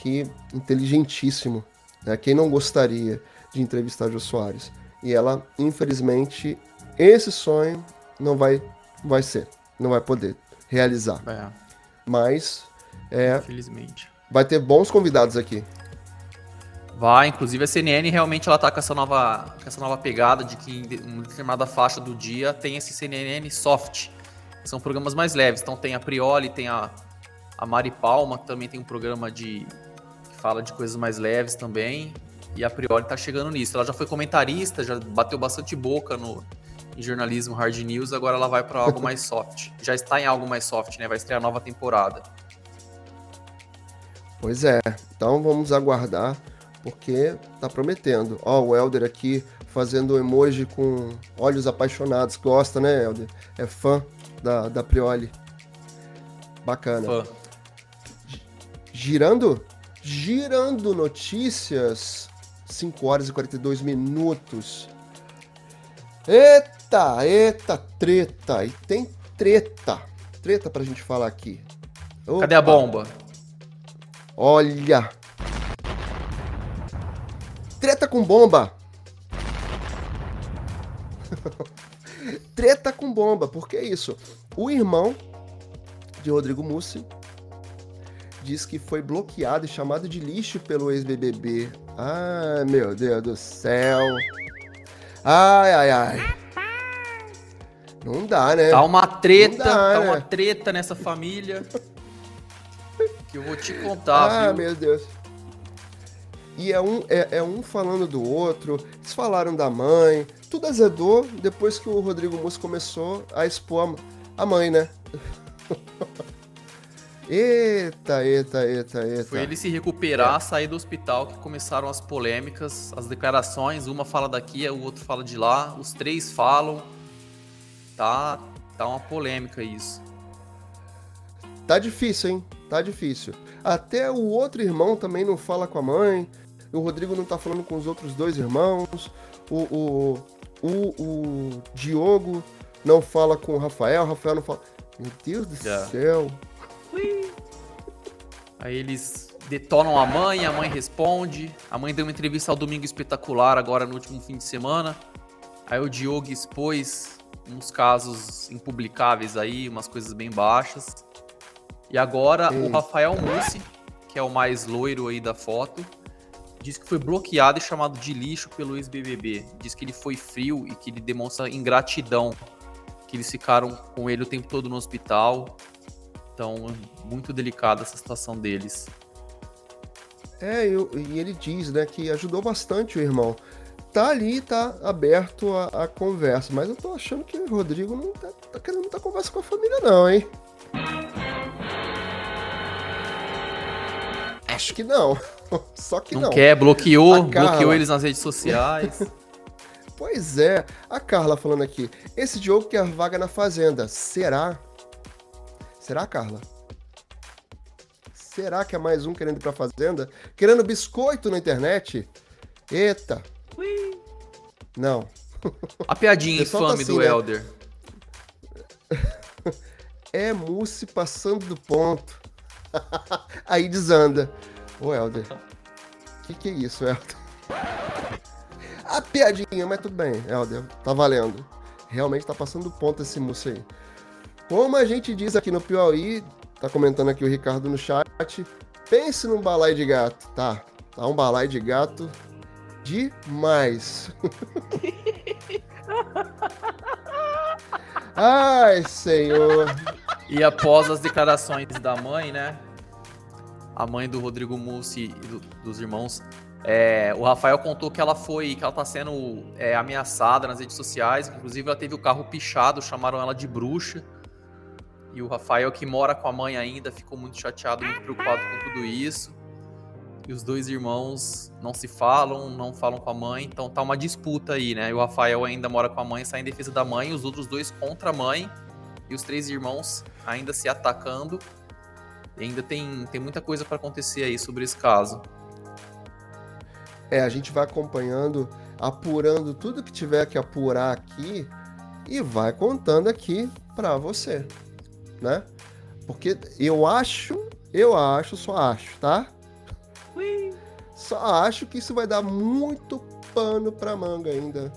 A: que inteligentíssimo, né? Quem não gostaria de entrevistar Jô Soares? E ela, infelizmente, esse sonho não vai, vai ser, não vai poder realizar. É. Mas, é, infelizmente, vai ter bons convidados aqui.
B: Vai, inclusive a CNN realmente ela tá com essa nova, com essa nova pegada de que em uma determinada faixa do dia tem esse CNN soft, são programas mais leves. Então tem a Prioli, tem a, a Mari Palma, que também tem um programa de que fala de coisas mais leves também. E a Prioli tá chegando nisso. Ela já foi comentarista, já bateu bastante boca no em jornalismo hard news, agora ela vai para algo mais soft. Já está em algo mais soft, né? Vai estrear a nova temporada.
A: Pois é, então vamos aguardar, porque tá prometendo. Ó, o Elder aqui fazendo emoji com olhos apaixonados. Gosta, né, Elder? É fã da, da Prioli. Bacana. Fã. Girando? Girando notícias. 5 horas e 42 minutos. Eita, eita, treta. E tem treta. Treta pra gente falar aqui.
B: Opa. Cadê a bomba?
A: Olha. Treta com bomba. Treta com bomba, porque é isso. O irmão de Rodrigo Mussi diz que foi bloqueado e chamado de lixo pelo ex-BBB. Ai, meu Deus do céu. Ai, ai, ai. Não dá, né?
B: Tá uma treta, dá, tá né? uma treta nessa família. que eu vou te contar, ah,
A: viu? meu Deus. E é um, é, é, um falando do outro. Eles falaram da mãe. Tudo azedou depois que o Rodrigo Mussi começou a expor a, a mãe, né? Eita, eita, eita, eita.
B: Foi ele se recuperar, é. sair do hospital que começaram as polêmicas, as declarações. Uma fala daqui, o outro fala de lá. Os três falam. Tá, tá uma polêmica isso.
A: Tá difícil, hein? Tá difícil. Até o outro irmão também não fala com a mãe. O Rodrigo não tá falando com os outros dois irmãos. O, o, o, o Diogo não fala com o Rafael. O Rafael não fala. Meu Deus do yeah. céu.
B: Aí eles detonam a mãe, a mãe responde. A mãe deu uma entrevista ao Domingo Espetacular agora no último fim de semana. Aí o Diogo expôs uns casos impublicáveis aí, umas coisas bem baixas. E agora Sim. o Rafael Mussi, que é o mais loiro aí da foto, diz que foi bloqueado e chamado de lixo pelo ex-BBB. Diz que ele foi frio e que ele demonstra ingratidão, que eles ficaram com ele o tempo todo no hospital. Então, muito delicada essa situação deles.
A: É, eu, e ele diz, né, que ajudou bastante o irmão. Tá ali, tá aberto a, a conversa, mas eu tô achando que o Rodrigo não tá, tá querendo muita conversa com a família, não, hein? Acho que não. Só que não.
B: Não quer, bloqueou, Carla... bloqueou eles nas redes sociais.
A: pois é, a Carla falando aqui. Esse Diogo quer vaga na Fazenda. Será? Será, Carla? Será que é mais um querendo ir pra fazenda? Querendo biscoito na internet? Eita! Ui. Não.
B: A piadinha tá infame tá assim, do né? Elder.
A: é mousse passando do ponto. Aí desanda. Ô, Elder. O que, que é isso, Elder? A piadinha, mas tudo bem, Elder. Tá valendo. Realmente tá passando do ponto esse mousse aí. Como a gente diz aqui no Piauí, tá comentando aqui o Ricardo no chat, pense num balai de gato. Tá, tá um balai de gato demais. Ai, senhor.
B: E após as declarações da mãe, né? A mãe do Rodrigo Mussi e do, dos irmãos, é, o Rafael contou que ela foi, que ela tá sendo é, ameaçada nas redes sociais. Inclusive, ela teve o carro pichado, chamaram ela de bruxa. E o Rafael, que mora com a mãe ainda, ficou muito chateado, muito preocupado com tudo isso. E os dois irmãos não se falam, não falam com a mãe, então tá uma disputa aí, né? E o Rafael ainda mora com a mãe, sai em defesa da mãe, os outros dois contra a mãe, e os três irmãos ainda se atacando. E ainda tem, tem muita coisa para acontecer aí sobre esse caso.
A: É, a gente vai acompanhando, apurando tudo que tiver que apurar aqui e vai contando aqui para você né? Porque eu acho, eu acho, só acho, tá? Ui. Só acho que isso vai dar muito pano pra manga ainda.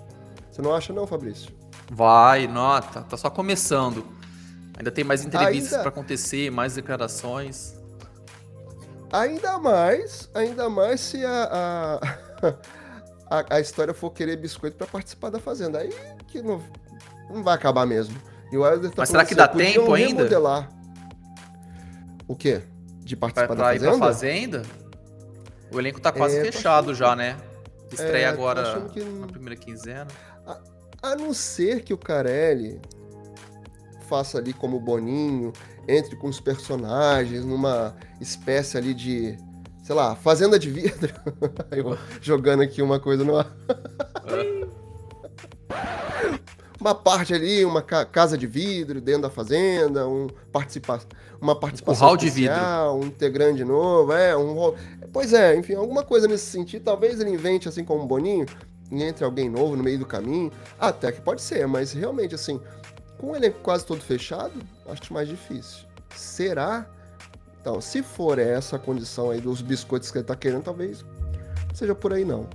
A: Você não acha não, Fabrício?
B: Vai, nota, tá só começando. Ainda tem mais entrevistas ainda... para acontecer, mais declarações.
A: Ainda mais, ainda mais se a, a, a, a história for querer biscoito para participar da Fazenda. Aí que não, não vai acabar mesmo.
B: E o Wilder tá Mas será que dá tempo ainda? Remodelar.
A: O quê? De participar
B: pra,
A: pra da
B: Fazenda? Ir pra Fazenda? O elenco tá quase é, fechado já, né? Estreia é, agora que... na primeira quinzena.
A: A, a não ser que o Carelli faça ali como Boninho, entre com os personagens, numa espécie ali de sei lá, fazenda de vidro. Eu jogando aqui uma coisa no ar. uma parte ali, uma ca casa de vidro dentro da fazenda, um participa uma participação
B: um especial,
A: um integrante novo, é, um Pois é, enfim, alguma coisa nesse sentido. Talvez ele invente assim como um Boninho e entre alguém novo no meio do caminho. Até que pode ser, mas realmente assim, com o elenco quase todo fechado, acho mais difícil. Será? Então, se for essa a condição aí dos biscoitos que ele tá querendo, talvez seja por aí não.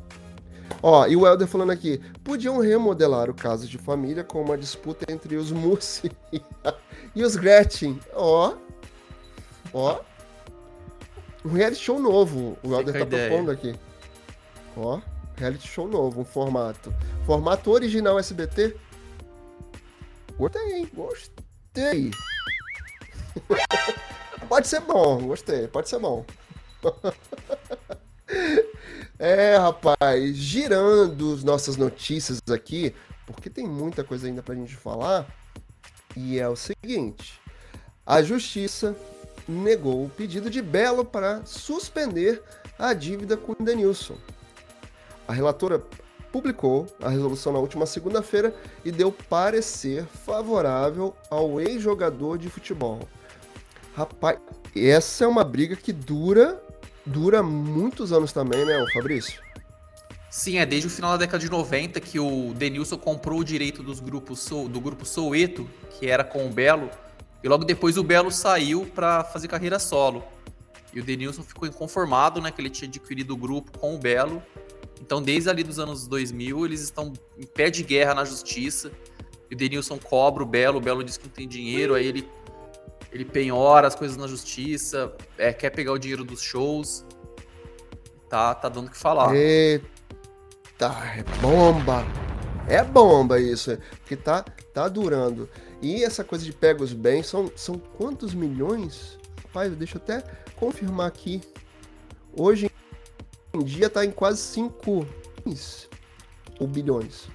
A: Ó, e o Helder falando aqui, podiam remodelar o caso de família com uma disputa entre os Mussi e os Gretchen. Ó, ó, um reality show novo, o Helder tá ideia. propondo aqui. Ó, reality show novo, um formato. Formato original SBT. Gostei? Gostei. pode ser bom, gostei, pode ser bom. É, rapaz, girando as nossas notícias aqui, porque tem muita coisa ainda pra gente falar. E é o seguinte: a justiça negou o pedido de Belo para suspender a dívida com Denilson. A relatora publicou a resolução na última segunda-feira e deu parecer favorável ao ex-jogador de futebol. Rapaz, essa é uma briga que dura dura muitos anos também, né, Fabrício?
B: Sim, é desde o final da década de 90 que o Denilson comprou o direito dos grupos do grupo Soueto, que era com o Belo, e logo depois o Belo saiu para fazer carreira solo. E o Denilson ficou inconformado, né, que ele tinha adquirido o grupo com o Belo. Então, desde ali dos anos 2000, eles estão em pé de guerra na justiça. E o Denilson cobra o Belo, o Belo diz que não tem dinheiro, aí ele ele penhora as coisas na justiça, é, quer pegar o dinheiro dos shows. Tá, tá dando o que falar.
A: Eita, é bomba! É bomba isso, que tá, tá durando. E essa coisa de pega os bens, são, são quantos milhões? Rapaz, deixa eu até confirmar aqui. Hoje em dia tá em quase 5 ou bilhões.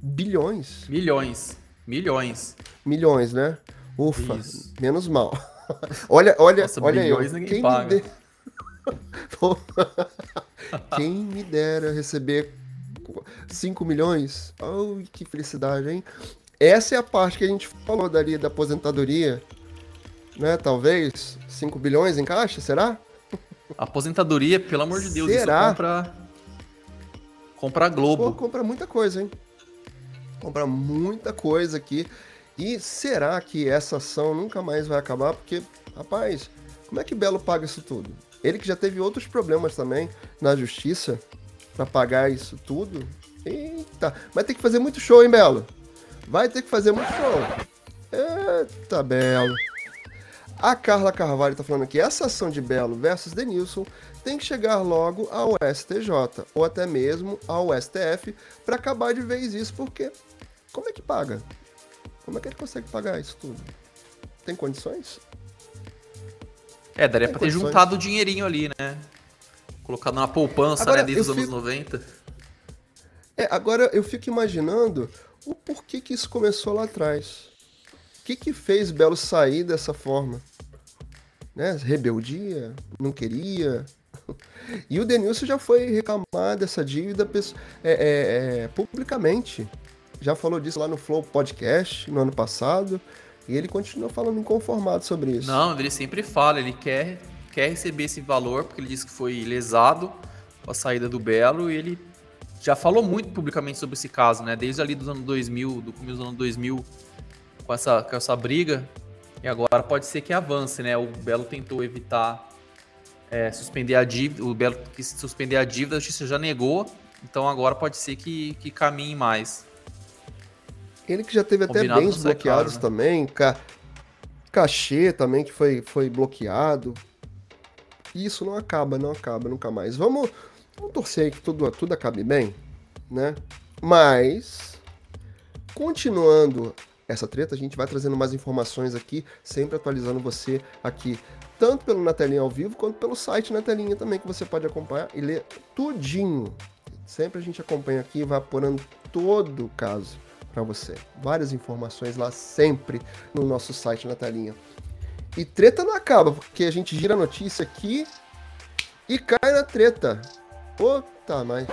A: Bilhões.
B: Milhões. Milhões.
A: Milhões, né? Ufa, Isso. menos mal. olha, olha, Nossa, olha eu. Quem paga. me, de... Quem me dera receber 5 milhões? Oh, que felicidade, hein? Essa é a parte que a gente falou dali da aposentadoria, né? Talvez 5 bilhões em caixa, será?
B: Aposentadoria, pelo amor de Deus, será? isso compra compra Globo. Pô,
A: compra muita coisa, hein? Compra muita coisa aqui. E será que essa ação nunca mais vai acabar? Porque, rapaz, como é que Belo paga isso tudo? Ele que já teve outros problemas também na justiça para pagar isso tudo. Eita, vai ter que fazer muito show, hein, Belo? Vai ter que fazer muito show. Eita, Belo. A Carla Carvalho está falando aqui, essa ação de Belo versus Denilson tem que chegar logo ao STJ ou até mesmo ao STF para acabar de vez isso, porque como é que paga? Como é que ele consegue pagar isso tudo? Tem condições?
B: É, daria pra ter juntado o dinheirinho ali, né? Colocado na poupança, agora, né, desde os anos fico... 90.
A: É, agora eu fico imaginando o porquê que isso começou lá atrás. Que que fez Belo sair dessa forma? Né? Rebeldia? Não queria? E o Denilson já foi reclamar dessa dívida é, é, é, publicamente já falou disso lá no Flow Podcast no ano passado. E ele continua falando inconformado sobre isso.
B: Não, ele sempre fala, ele quer, quer receber esse valor, porque ele disse que foi lesado com a saída do Belo, e ele já falou muito publicamente sobre esse caso, né? Desde ali dos anos 2000, do começo dos anos 2000, com essa, com essa briga. E agora pode ser que avance, né? O Belo tentou evitar é, suspender a dívida, o Belo quis suspender a dívida, a justiça já negou, então agora pode ser que, que caminhe mais.
A: Ele que já teve até bens bloqueados né? também, ca... cachê também que foi, foi bloqueado. Isso não acaba, não acaba nunca mais. Vamos, vamos torcer aí que tudo, tudo acabe bem, né? Mas, continuando essa treta, a gente vai trazendo mais informações aqui, sempre atualizando você aqui, tanto pelo Na Telinha ao vivo, quanto pelo site Na Telinha também, que você pode acompanhar e ler tudinho. Sempre a gente acompanha aqui e vai apurando todo o caso para você. Várias informações lá sempre no nosso site na telinha. E treta não acaba, porque a gente gira a notícia aqui e cai na treta. Puta, mas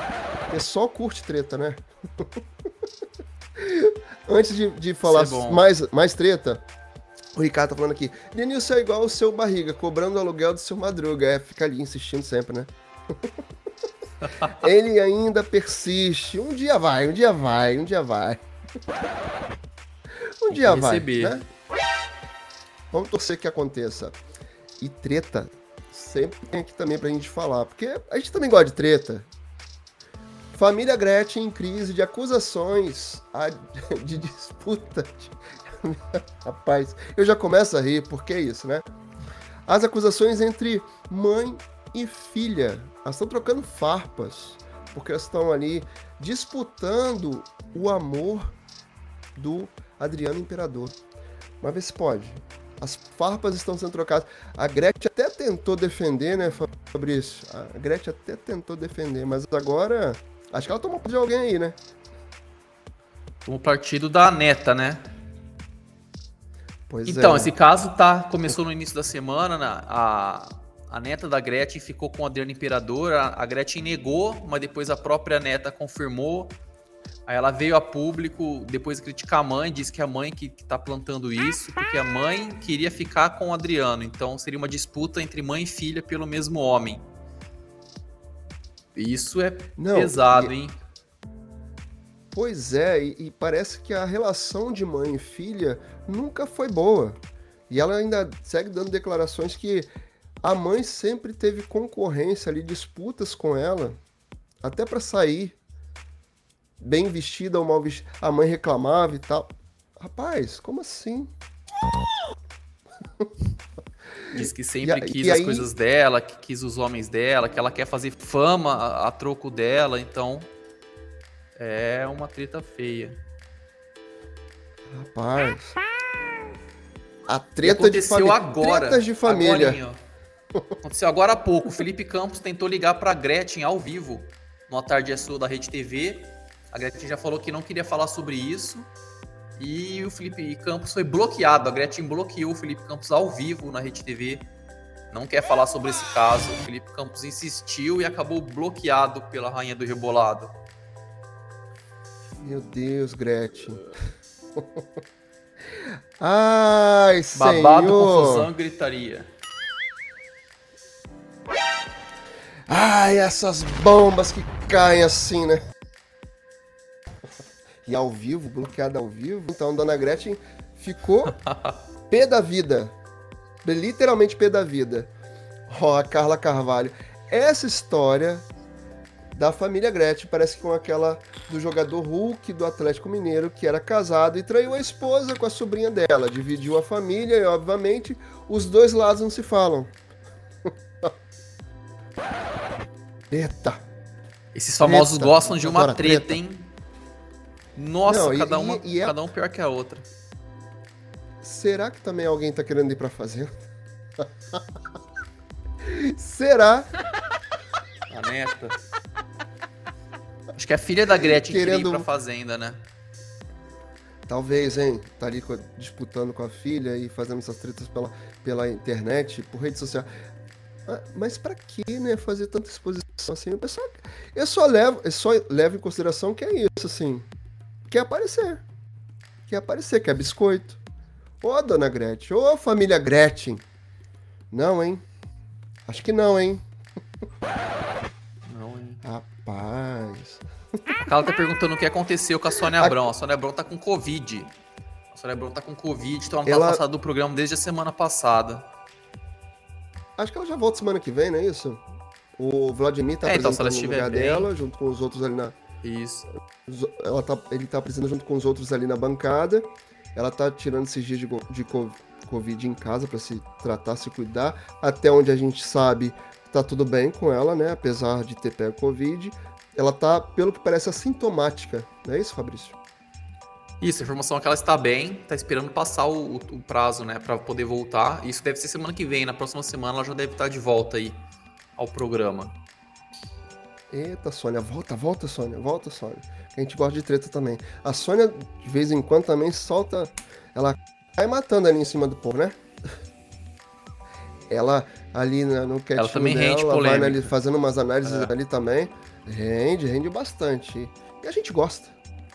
A: o pessoal curte treta, né? Antes de, de falar é mais, mais treta, o Ricardo tá falando aqui. Denilson é igual o seu barriga, cobrando o aluguel do seu madruga. É, fica ali insistindo sempre, né? Ele ainda persiste. Um dia vai, um dia vai, um dia vai. um dia vai. Né? Vamos torcer que aconteça. E treta sempre tem aqui também pra gente falar, porque a gente também gosta de treta. Família Gretchen em crise de acusações de disputa. Rapaz, eu já começo a rir, porque é isso, né? As acusações entre mãe e filha. Elas estão trocando farpas, porque elas estão ali disputando o amor do Adriano Imperador. Mas vê se pode. As farpas estão sendo trocadas. A Gretchen até tentou defender, né, Fabrício? A Gretchen até tentou defender, mas agora. Acho que ela tomou de alguém aí, né?
B: Tomou partido da neta, né? Pois então, é. esse caso tá, começou no início da semana. Né? A, a neta da Gretchen ficou com o Adriano Imperador. A, a Gretchen negou, mas depois a própria neta confirmou. Aí ela veio a público depois criticar a mãe, disse que a mãe que, que tá plantando isso, porque a mãe queria ficar com o Adriano. Então seria uma disputa entre mãe e filha pelo mesmo homem. Isso é Não, pesado, e... hein?
A: Pois é, e, e, parece que a relação de mãe e filha nunca foi boa. E ela ainda segue dando declarações que a mãe sempre teve concorrência ali, disputas com ela, até para sair bem vestida ou mal vestida. A mãe reclamava e tal. Rapaz, como assim?
B: Diz que sempre e, quis e as aí... coisas dela, que quis os homens dela, que ela quer fazer fama a, a troco dela, então é uma treta feia.
A: Rapaz. A treta de família.
B: agora.
A: Tretas de família.
B: Aconteceu agora há pouco. O Felipe Campos tentou ligar para Gretchen ao vivo no Tarde é Sua da Rede TV. A Gretchen já falou que não queria falar sobre isso. E o Felipe Campos foi bloqueado. A Gretchen bloqueou o Felipe Campos ao vivo na Rede TV. Não quer falar sobre esse caso. O Felipe Campos insistiu e acabou bloqueado pela Rainha do Rebolado.
A: Meu Deus, Gretchen. Ai,
B: Babado, Senhor. confusão gritaria.
A: Ai, essas bombas que caem assim, né? E ao vivo, bloqueada ao vivo. Então, Dona Gretchen ficou pé da vida. Literalmente pé da vida. Ó, oh, a Carla Carvalho. Essa história da família Gretchen parece com aquela do jogador Hulk do Atlético Mineiro, que era casado e traiu a esposa com a sobrinha dela. Dividiu a família e, obviamente, os dois lados não se falam. Treta.
B: Esses famosos gostam de uma treta, treta, hein? Nossa, Não, cada, e, uma, e é... cada um pior que a outra.
A: Será que também alguém tá querendo ir pra fazenda? Será?
B: A neta. Acho que é a filha da Gretchen querendo... que ir pra fazenda, né?
A: Talvez, hein? Tá ali disputando com a filha e fazendo essas tretas pela, pela internet, por rede social. Ah, mas para que, né, fazer tanta exposição assim? O pessoal, eu só levo, eu só levo em consideração que é isso, assim. Quer aparecer. Quer aparecer, quer biscoito. Ô, dona Gretchen, ô, família Gretchen. Não, hein? Acho que não, hein?
B: Não, hein?
A: Rapaz.
B: A Carla tá perguntando o que aconteceu com a Sônia Abrão. A Sônia Abrão tá com Covid. A Sônia Abrão tá com Covid, então ela não tá ela... tá passada do programa desde a semana passada.
A: Acho que ela já volta semana que vem, não é isso? O Vladimir tá é, então, apresentando no lugar bem... dela, junto com os outros ali na.
B: Isso.
A: Ela tá, ele tá apresentando junto com os outros ali na bancada. Ela tá tirando esses dias de, de Covid em casa para se tratar, se cuidar. Até onde a gente sabe, tá tudo bem com ela, né? Apesar de ter pego Covid. Ela tá, pelo que parece, assintomática. Não é isso, Fabrício?
B: Isso, a informação é que ela está bem, está esperando passar o, o prazo, né, para poder voltar. Isso deve ser semana que vem, na próxima semana ela já deve estar de volta aí ao programa.
A: Eita, Sônia, volta, volta, Sônia, volta, Sônia. A gente gosta de treta também. A Sônia, de vez em quando, também solta. Ela cai matando ali em cima do povo, né? ela ali no
B: quietinho ela também dela, rende ela
A: vai ali fazendo umas análises é. ali também. Rende, rende bastante. E a gente gosta.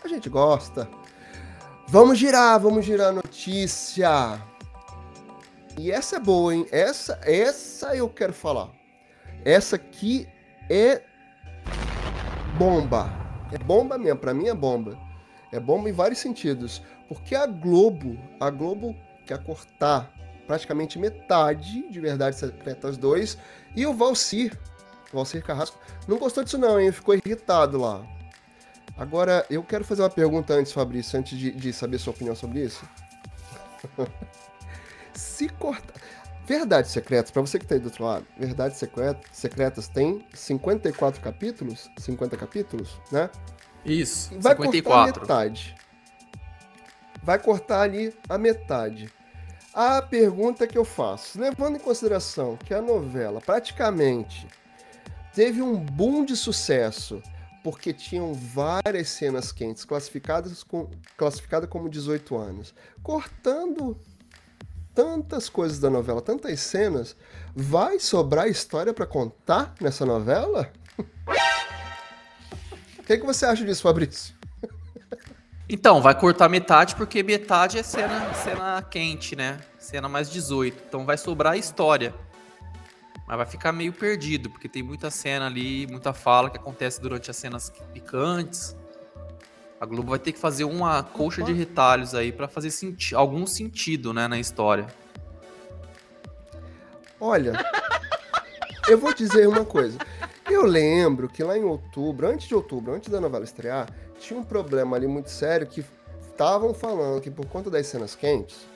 A: A gente gosta. Vamos girar, vamos girar a notícia. E essa é boa, hein? Essa, essa eu quero falar. Essa aqui é bomba. É bomba mesmo, para mim é bomba. É bomba em vários sentidos. Porque a Globo, a Globo quer cortar praticamente metade de Verdades Secretas 2 e o Valcir, o Valcir Carrasco, não gostou disso não, hein? Ficou irritado lá. Agora, eu quero fazer uma pergunta antes, Fabrício, antes de, de saber sua opinião sobre isso. Se cortar... Verdades Secretas, para você que tá aí do outro lado, Verdades Secretas tem 54 capítulos, 50 capítulos, né?
B: Isso,
A: Vai 54. cortar metade. Vai cortar ali a metade. A pergunta que eu faço, levando em consideração que a novela praticamente teve um boom de sucesso porque tinham várias cenas quentes classificadas, com, classificadas como 18 anos, cortando tantas coisas da novela, tantas cenas, vai sobrar história para contar nessa novela? O que, que você acha disso, Fabrício?
B: Então, vai cortar metade, porque metade é cena, cena quente, né? Cena mais 18. Então vai sobrar história. Mas vai ficar meio perdido, porque tem muita cena ali, muita fala que acontece durante as cenas picantes. A Globo vai ter que fazer uma colcha de retalhos aí para fazer senti algum sentido, né, na história.
A: Olha, eu vou dizer uma coisa. Eu lembro que lá em outubro, antes de outubro, antes da novela estrear, tinha um problema ali muito sério que estavam falando que por conta das cenas quentes,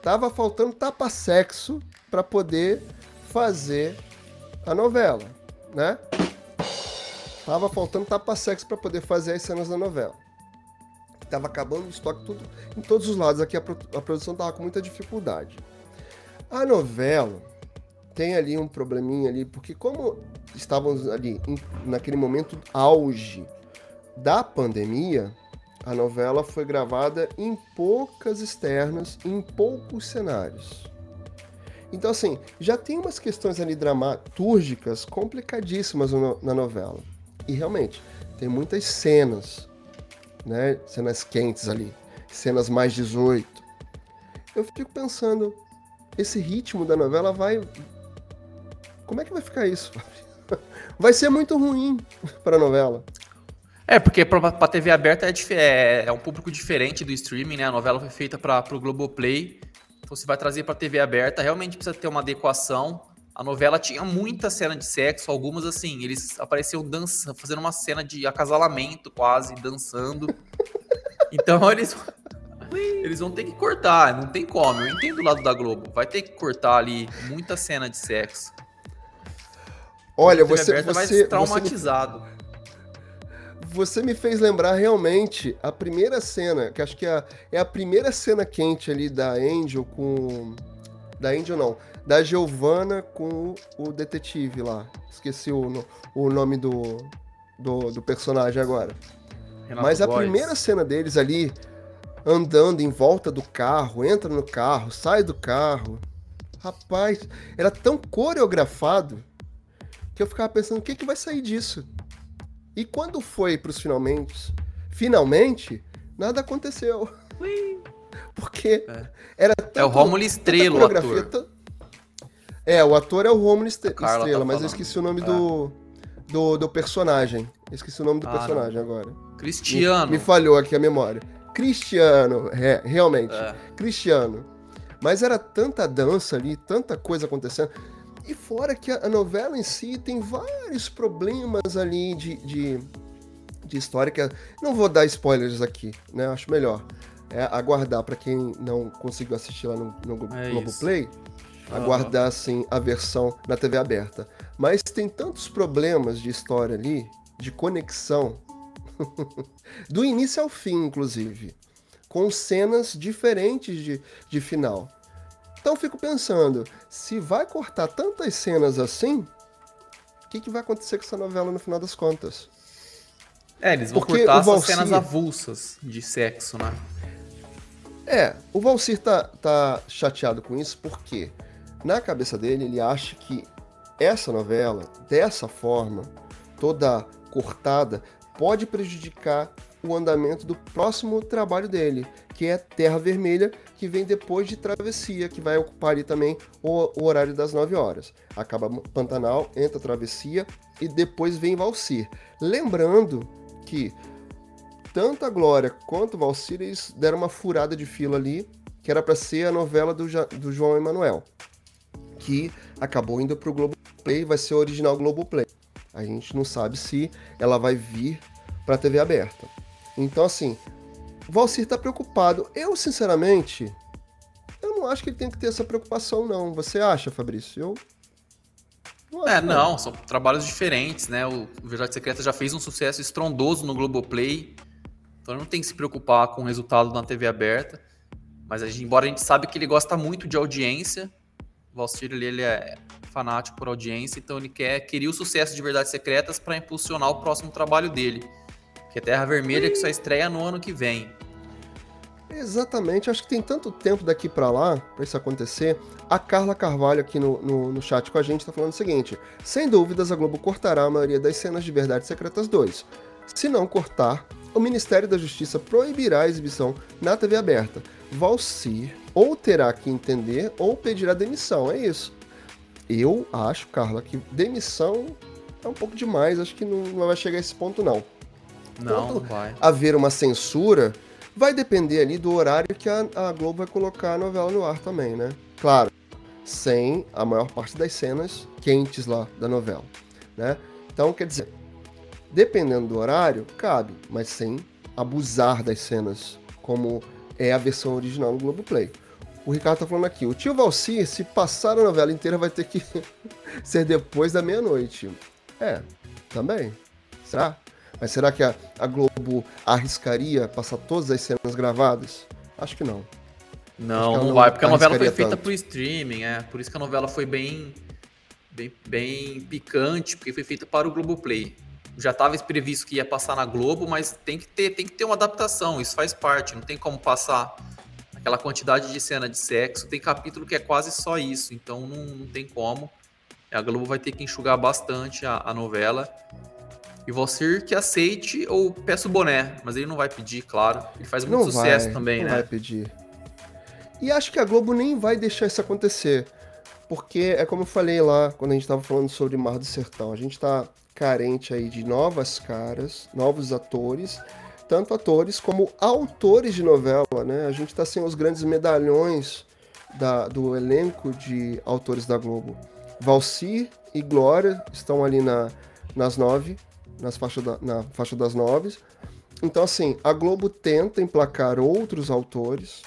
A: tava faltando tapa-sexo para poder fazer a novela, né? Tava faltando tapa-sexo para poder fazer as cenas da novela. Tava acabando o estoque tudo, em todos os lados. Aqui a, a produção tava com muita dificuldade. A novela tem ali um probleminha ali, porque como estávamos ali em, naquele momento auge da pandemia, a novela foi gravada em poucas externas, em poucos cenários. Então, assim, já tem umas questões ali dramatúrgicas complicadíssimas na novela. E realmente, tem muitas cenas, né? Cenas quentes ali, cenas mais 18. Eu fico pensando, esse ritmo da novela vai como é que vai ficar isso? Vai ser muito ruim para a novela.
B: É, porque para a TV aberta é, é, é, um público diferente do streaming, né? A novela foi feita para o Globoplay. Então, você vai trazer para a TV aberta, realmente precisa ter uma adequação. A novela tinha muita cena de sexo, algumas assim, eles apareciam dançando, fazendo uma cena de acasalamento quase, dançando. Então eles eles vão ter que cortar, não tem como. Eu entendo o lado da Globo. Vai ter que cortar ali muita cena de sexo.
A: Olha, você, você
B: traumatizado.
A: Você me, você me, fez lembrar realmente a primeira cena, que acho que é a, é a primeira cena quente ali da Angel com da Angel não, da Giovanna com o, detetive lá. Esqueci o, o nome do, do, do personagem agora. Renato Mas a Góes. primeira cena deles ali andando em volta do carro, entra no carro, sai do carro. Rapaz, era tão coreografado que eu ficava pensando o que, que vai sair disso. E quando foi para os finalmente, finalmente, nada aconteceu. Porque é. era tanto,
B: É o Rômulo Estrela, o ator.
A: É, o ator é o Rômulo Estrela, tá mas eu esqueci o nome é. do, do, do, personagem. esqueci o nome do ah, personagem não. agora.
B: Cristiano.
A: Me, me, falhou aqui a memória. Cristiano, é, realmente. É. Cristiano. Mas era tanta dança ali, tanta coisa acontecendo. E fora que a novela em si tem vários problemas ali de, de, de história que não vou dar spoilers aqui, né? Acho melhor é aguardar para quem não conseguiu assistir lá no, no é Globoplay, aguardar assim a versão na TV aberta. Mas tem tantos problemas de história ali, de conexão, do início ao fim, inclusive, com cenas diferentes de, de final. Então fico pensando, se vai cortar tantas cenas assim, o que, que vai acontecer com essa novela no final das contas?
B: É, eles vão Porque cortar Valcir... essas cenas avulsas de sexo, né?
A: É, o Valcir tá, tá chateado com isso porque Na cabeça dele, ele acha que essa novela, dessa forma, toda cortada, pode prejudicar o andamento do próximo trabalho dele, que é Terra Vermelha, que vem depois de Travessia, que vai ocupar ali também o, o horário das 9 horas. Acaba Pantanal, entra Travessia e depois vem Valsir. Lembrando que tanto a Glória quanto o Valsir eles deram uma furada de fila ali, que era para ser a novela do, do João Emanuel, que acabou indo para o Globoplay, vai ser o original Globoplay. A gente não sabe se ela vai vir para a TV aberta. Então, assim, o Valcir tá preocupado. Eu, sinceramente, eu não acho que ele tem que ter essa preocupação, não. Você acha, Fabrício? Eu.
B: Não é, não, não, são trabalhos diferentes, né? O Verdade Secreta já fez um sucesso estrondoso no Globoplay. Então não tem que se preocupar com o resultado na TV aberta. Mas a gente, embora a gente sabe que ele gosta muito de audiência, o Valcir ele, ele é fanático por audiência, então ele quer querer o sucesso de Verdades Secretas para impulsionar o próximo trabalho dele que é Terra Vermelha, que só estreia no ano que vem.
A: Exatamente, acho que tem tanto tempo daqui para lá para isso acontecer. A Carla Carvalho aqui no, no, no chat com a gente está falando o seguinte: sem dúvidas, a Globo cortará a maioria das cenas de Verdades Secretas 2. Se não cortar, o Ministério da Justiça proibirá a exibição na TV aberta. Valcir ou terá que entender ou pedirá demissão, é isso. Eu acho, Carla, que demissão é um pouco demais, acho que não, vai chegar a esse ponto, não.
B: Não, não vai.
A: haver uma censura, vai depender ali do horário que a, a, Globo vai colocar a novela no ar também, né? Claro, sem a maior parte das cenas quentes lá da novela, né? Então, quer dizer, dependendo do horário, cabe, mas sem abusar das cenas, como é a versão original no Globoplay. O Ricardo tá falando aqui, o tio Valci, se passar a novela inteira, vai ter que ser depois da meia-noite. É, também. Será? Mas será que a, a Globo arriscaria passar todas as cenas gravadas? Acho que não.
B: Não, não, não vai, porque a novela foi feita tanto. por streaming, é. Por isso que a novela foi bem, bem, bem picante, porque foi feita para o Globoplay. Já estava previsto que ia passar na Globo, mas tem que, ter, tem que ter uma adaptação, isso faz parte, não tem como passar aquela quantidade de cena de sexo. Tem capítulo que é quase só isso, então não, não tem como. A Globo vai ter que enxugar bastante a, a novela. E você que aceite ou peça o boné, mas ele não vai pedir, claro. Ele faz muito não sucesso vai, também,
A: não
B: né?
A: Não vai pedir. E acho que a Globo nem vai deixar isso acontecer. Porque é como eu falei lá quando a gente estava falando sobre Mar do Sertão. A gente está carente aí de novas caras, novos atores, tanto atores como autores de novela, né? A gente está sem os grandes medalhões da, do elenco de autores da Globo. Valci e Glória estão ali na, nas nove nas faixa da, na faixa das nove. Então, assim, a Globo tenta emplacar outros autores.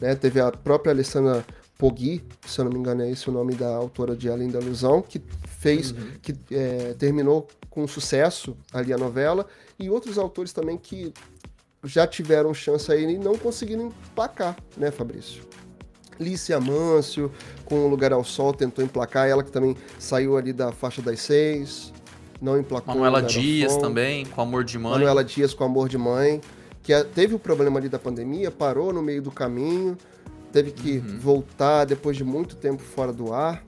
A: Né? Teve a própria Alessandra Poggi, se eu não me engano é esse o nome da autora de Além da Ilusão, que fez, uhum. que é, terminou com sucesso ali a novela, e outros autores também que já tiveram chance aí e não conseguiram emplacar, né, Fabrício? Lícia Amâncio, com o Lugar ao Sol, tentou emplacar, ela que também saiu ali da faixa das seis não emplacou.
B: Manuela Dias também, com Amor de Mãe.
A: Manuela Dias com Amor de Mãe, que é, teve o problema ali da pandemia, parou no meio do caminho, teve que uhum. voltar depois de muito tempo fora do ar.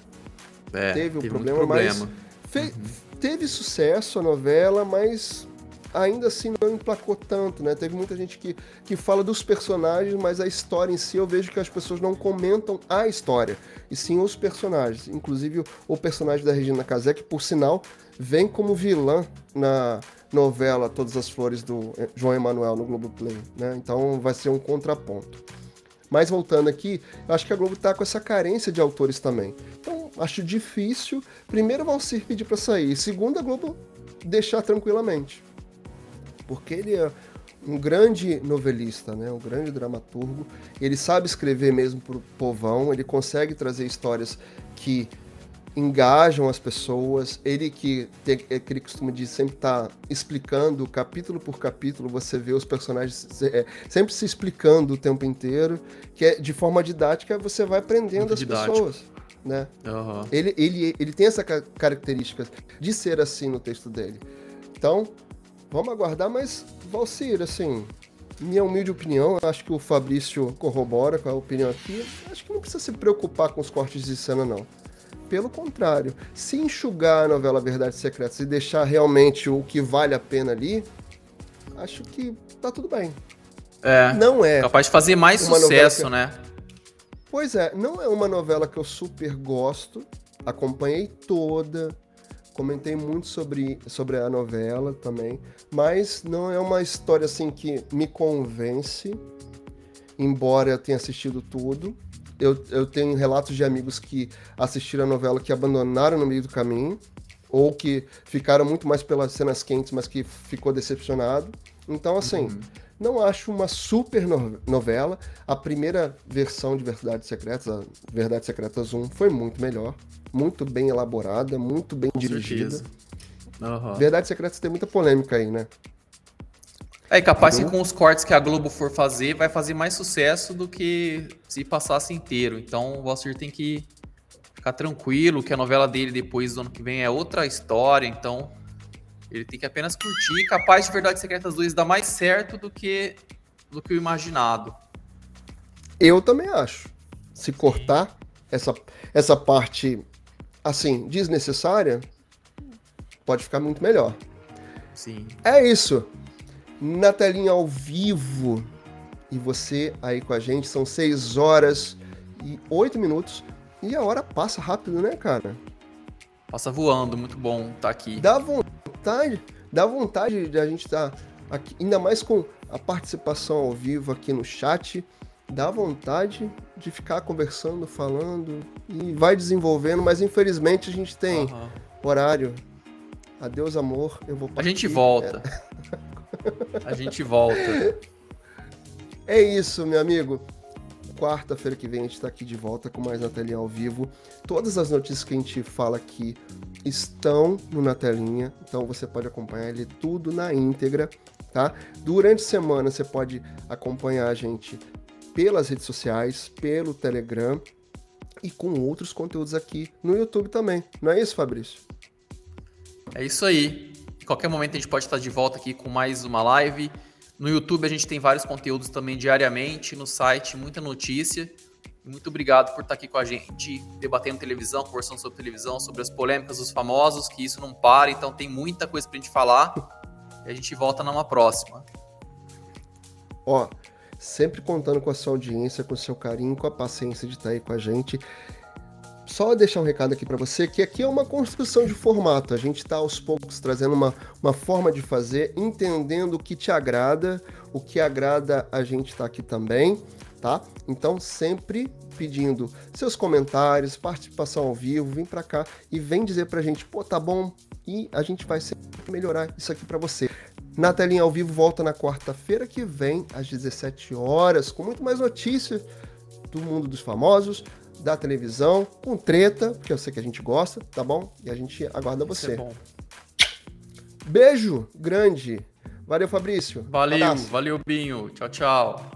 A: É, teve o um problema, problema, mas fez, uhum. teve sucesso a novela, mas ainda assim não emplacou tanto, né? Teve muita gente que, que fala dos personagens, mas a história em si eu vejo que as pessoas não comentam a história, e sim os personagens. Inclusive o personagem da Regina Casé, que por sinal vem como vilã na novela Todas as Flores do João Emanuel no Globoplay, né? Então vai ser um contraponto. Mas voltando aqui, eu acho que a Globo tá com essa carência de autores também. Então, acho difícil, primeiro, o Valcir pedir para sair, segundo, a Globo deixar tranquilamente porque ele é um grande novelista, né? um grande dramaturgo. Ele sabe escrever mesmo para o povão, ele consegue trazer histórias que engajam as pessoas. Ele que tem aquele costume de sempre estar tá explicando capítulo por capítulo, você vê os personagens é, sempre se explicando o tempo inteiro, que é de forma didática você vai aprendendo as pessoas. Né? Uhum. Ele, ele, ele tem essa característica de ser assim no texto dele. Então, Vamos aguardar, mas Valcir, assim, minha humilde opinião, acho que o Fabrício corrobora com a opinião aqui, acho que não precisa se preocupar com os cortes de cena, não. Pelo contrário, se enxugar a novela Verdades Secretas e deixar realmente o que vale a pena ali, acho que tá tudo bem.
B: É. Não é. Capaz de fazer mais sucesso, né?
A: Pois é, não é uma novela que eu super gosto. Acompanhei toda, comentei muito sobre, sobre a novela também, mas não é uma história assim que me convence, embora eu tenha assistido tudo. Eu, eu tenho relatos de amigos que assistiram a novela que abandonaram no meio do caminho, ou que ficaram muito mais pelas cenas quentes, mas que ficou decepcionado. Então, assim, uhum. Não acho uma super novela. A primeira versão de Verdades Secretas, a Verdades Secretas 1, foi muito melhor. Muito bem elaborada, muito bem Com dirigida. Uhum. Verdades Secretas tem muita polêmica aí, né?
B: É capaz que com os cortes que a Globo for fazer, vai fazer mais sucesso do que se passasse inteiro. Então o Valsir tem que ficar tranquilo que a novela dele depois do ano que vem é outra história. Então ele tem que apenas curtir. Capaz de Verdades Secretas 2 dar mais certo do que, do que o imaginado.
A: Eu também acho. Se cortar essa, essa parte, assim, desnecessária, pode ficar muito melhor.
B: Sim.
A: É isso na telinha ao vivo. E você aí com a gente, são 6 horas e 8 minutos. E a hora passa rápido, né, cara?
B: Passa voando, muito bom estar tá aqui.
A: Dá vontade, dá vontade de a gente estar tá aqui, ainda mais com a participação ao vivo aqui no chat. Dá vontade de ficar conversando, falando e vai desenvolvendo, mas infelizmente a gente tem uhum. horário. Adeus, amor. Eu vou
B: partir. A gente volta. É. A gente volta.
A: É isso, meu amigo. Quarta-feira que vem a gente está aqui de volta com mais na telinha ao vivo. Todas as notícias que a gente fala aqui estão no na telinha, então você pode acompanhar ele tudo na íntegra, tá? Durante a semana você pode acompanhar a gente pelas redes sociais, pelo Telegram e com outros conteúdos aqui no YouTube também. Não é isso, Fabrício?
B: É isso aí qualquer momento a gente pode estar de volta aqui com mais uma live. No YouTube a gente tem vários conteúdos também diariamente, no site muita notícia. Muito obrigado por estar aqui com a gente, debatendo televisão, conversando sobre televisão, sobre as polêmicas dos famosos, que isso não para, então tem muita coisa pra gente falar. E a gente volta numa próxima.
A: Ó, sempre contando com a sua audiência, com o seu carinho, com a paciência de estar aí com a gente só deixar um recado aqui para você que aqui é uma construção de formato. A gente está aos poucos trazendo uma, uma forma de fazer, entendendo o que te agrada, o que agrada a gente está aqui também, tá? Então sempre pedindo seus comentários, participação ao vivo, vem para cá e vem dizer pra gente, pô, tá bom, e a gente vai sempre melhorar isso aqui para você. Na telinha ao vivo volta na quarta-feira que vem às 17 horas com muito mais notícias do mundo dos famosos, da televisão, com treta, porque eu sei que a gente gosta, tá bom? E a gente aguarda Isso você. É Beijo grande. Valeu, Fabrício.
B: Valeu, valeu, Binho. Tchau, tchau.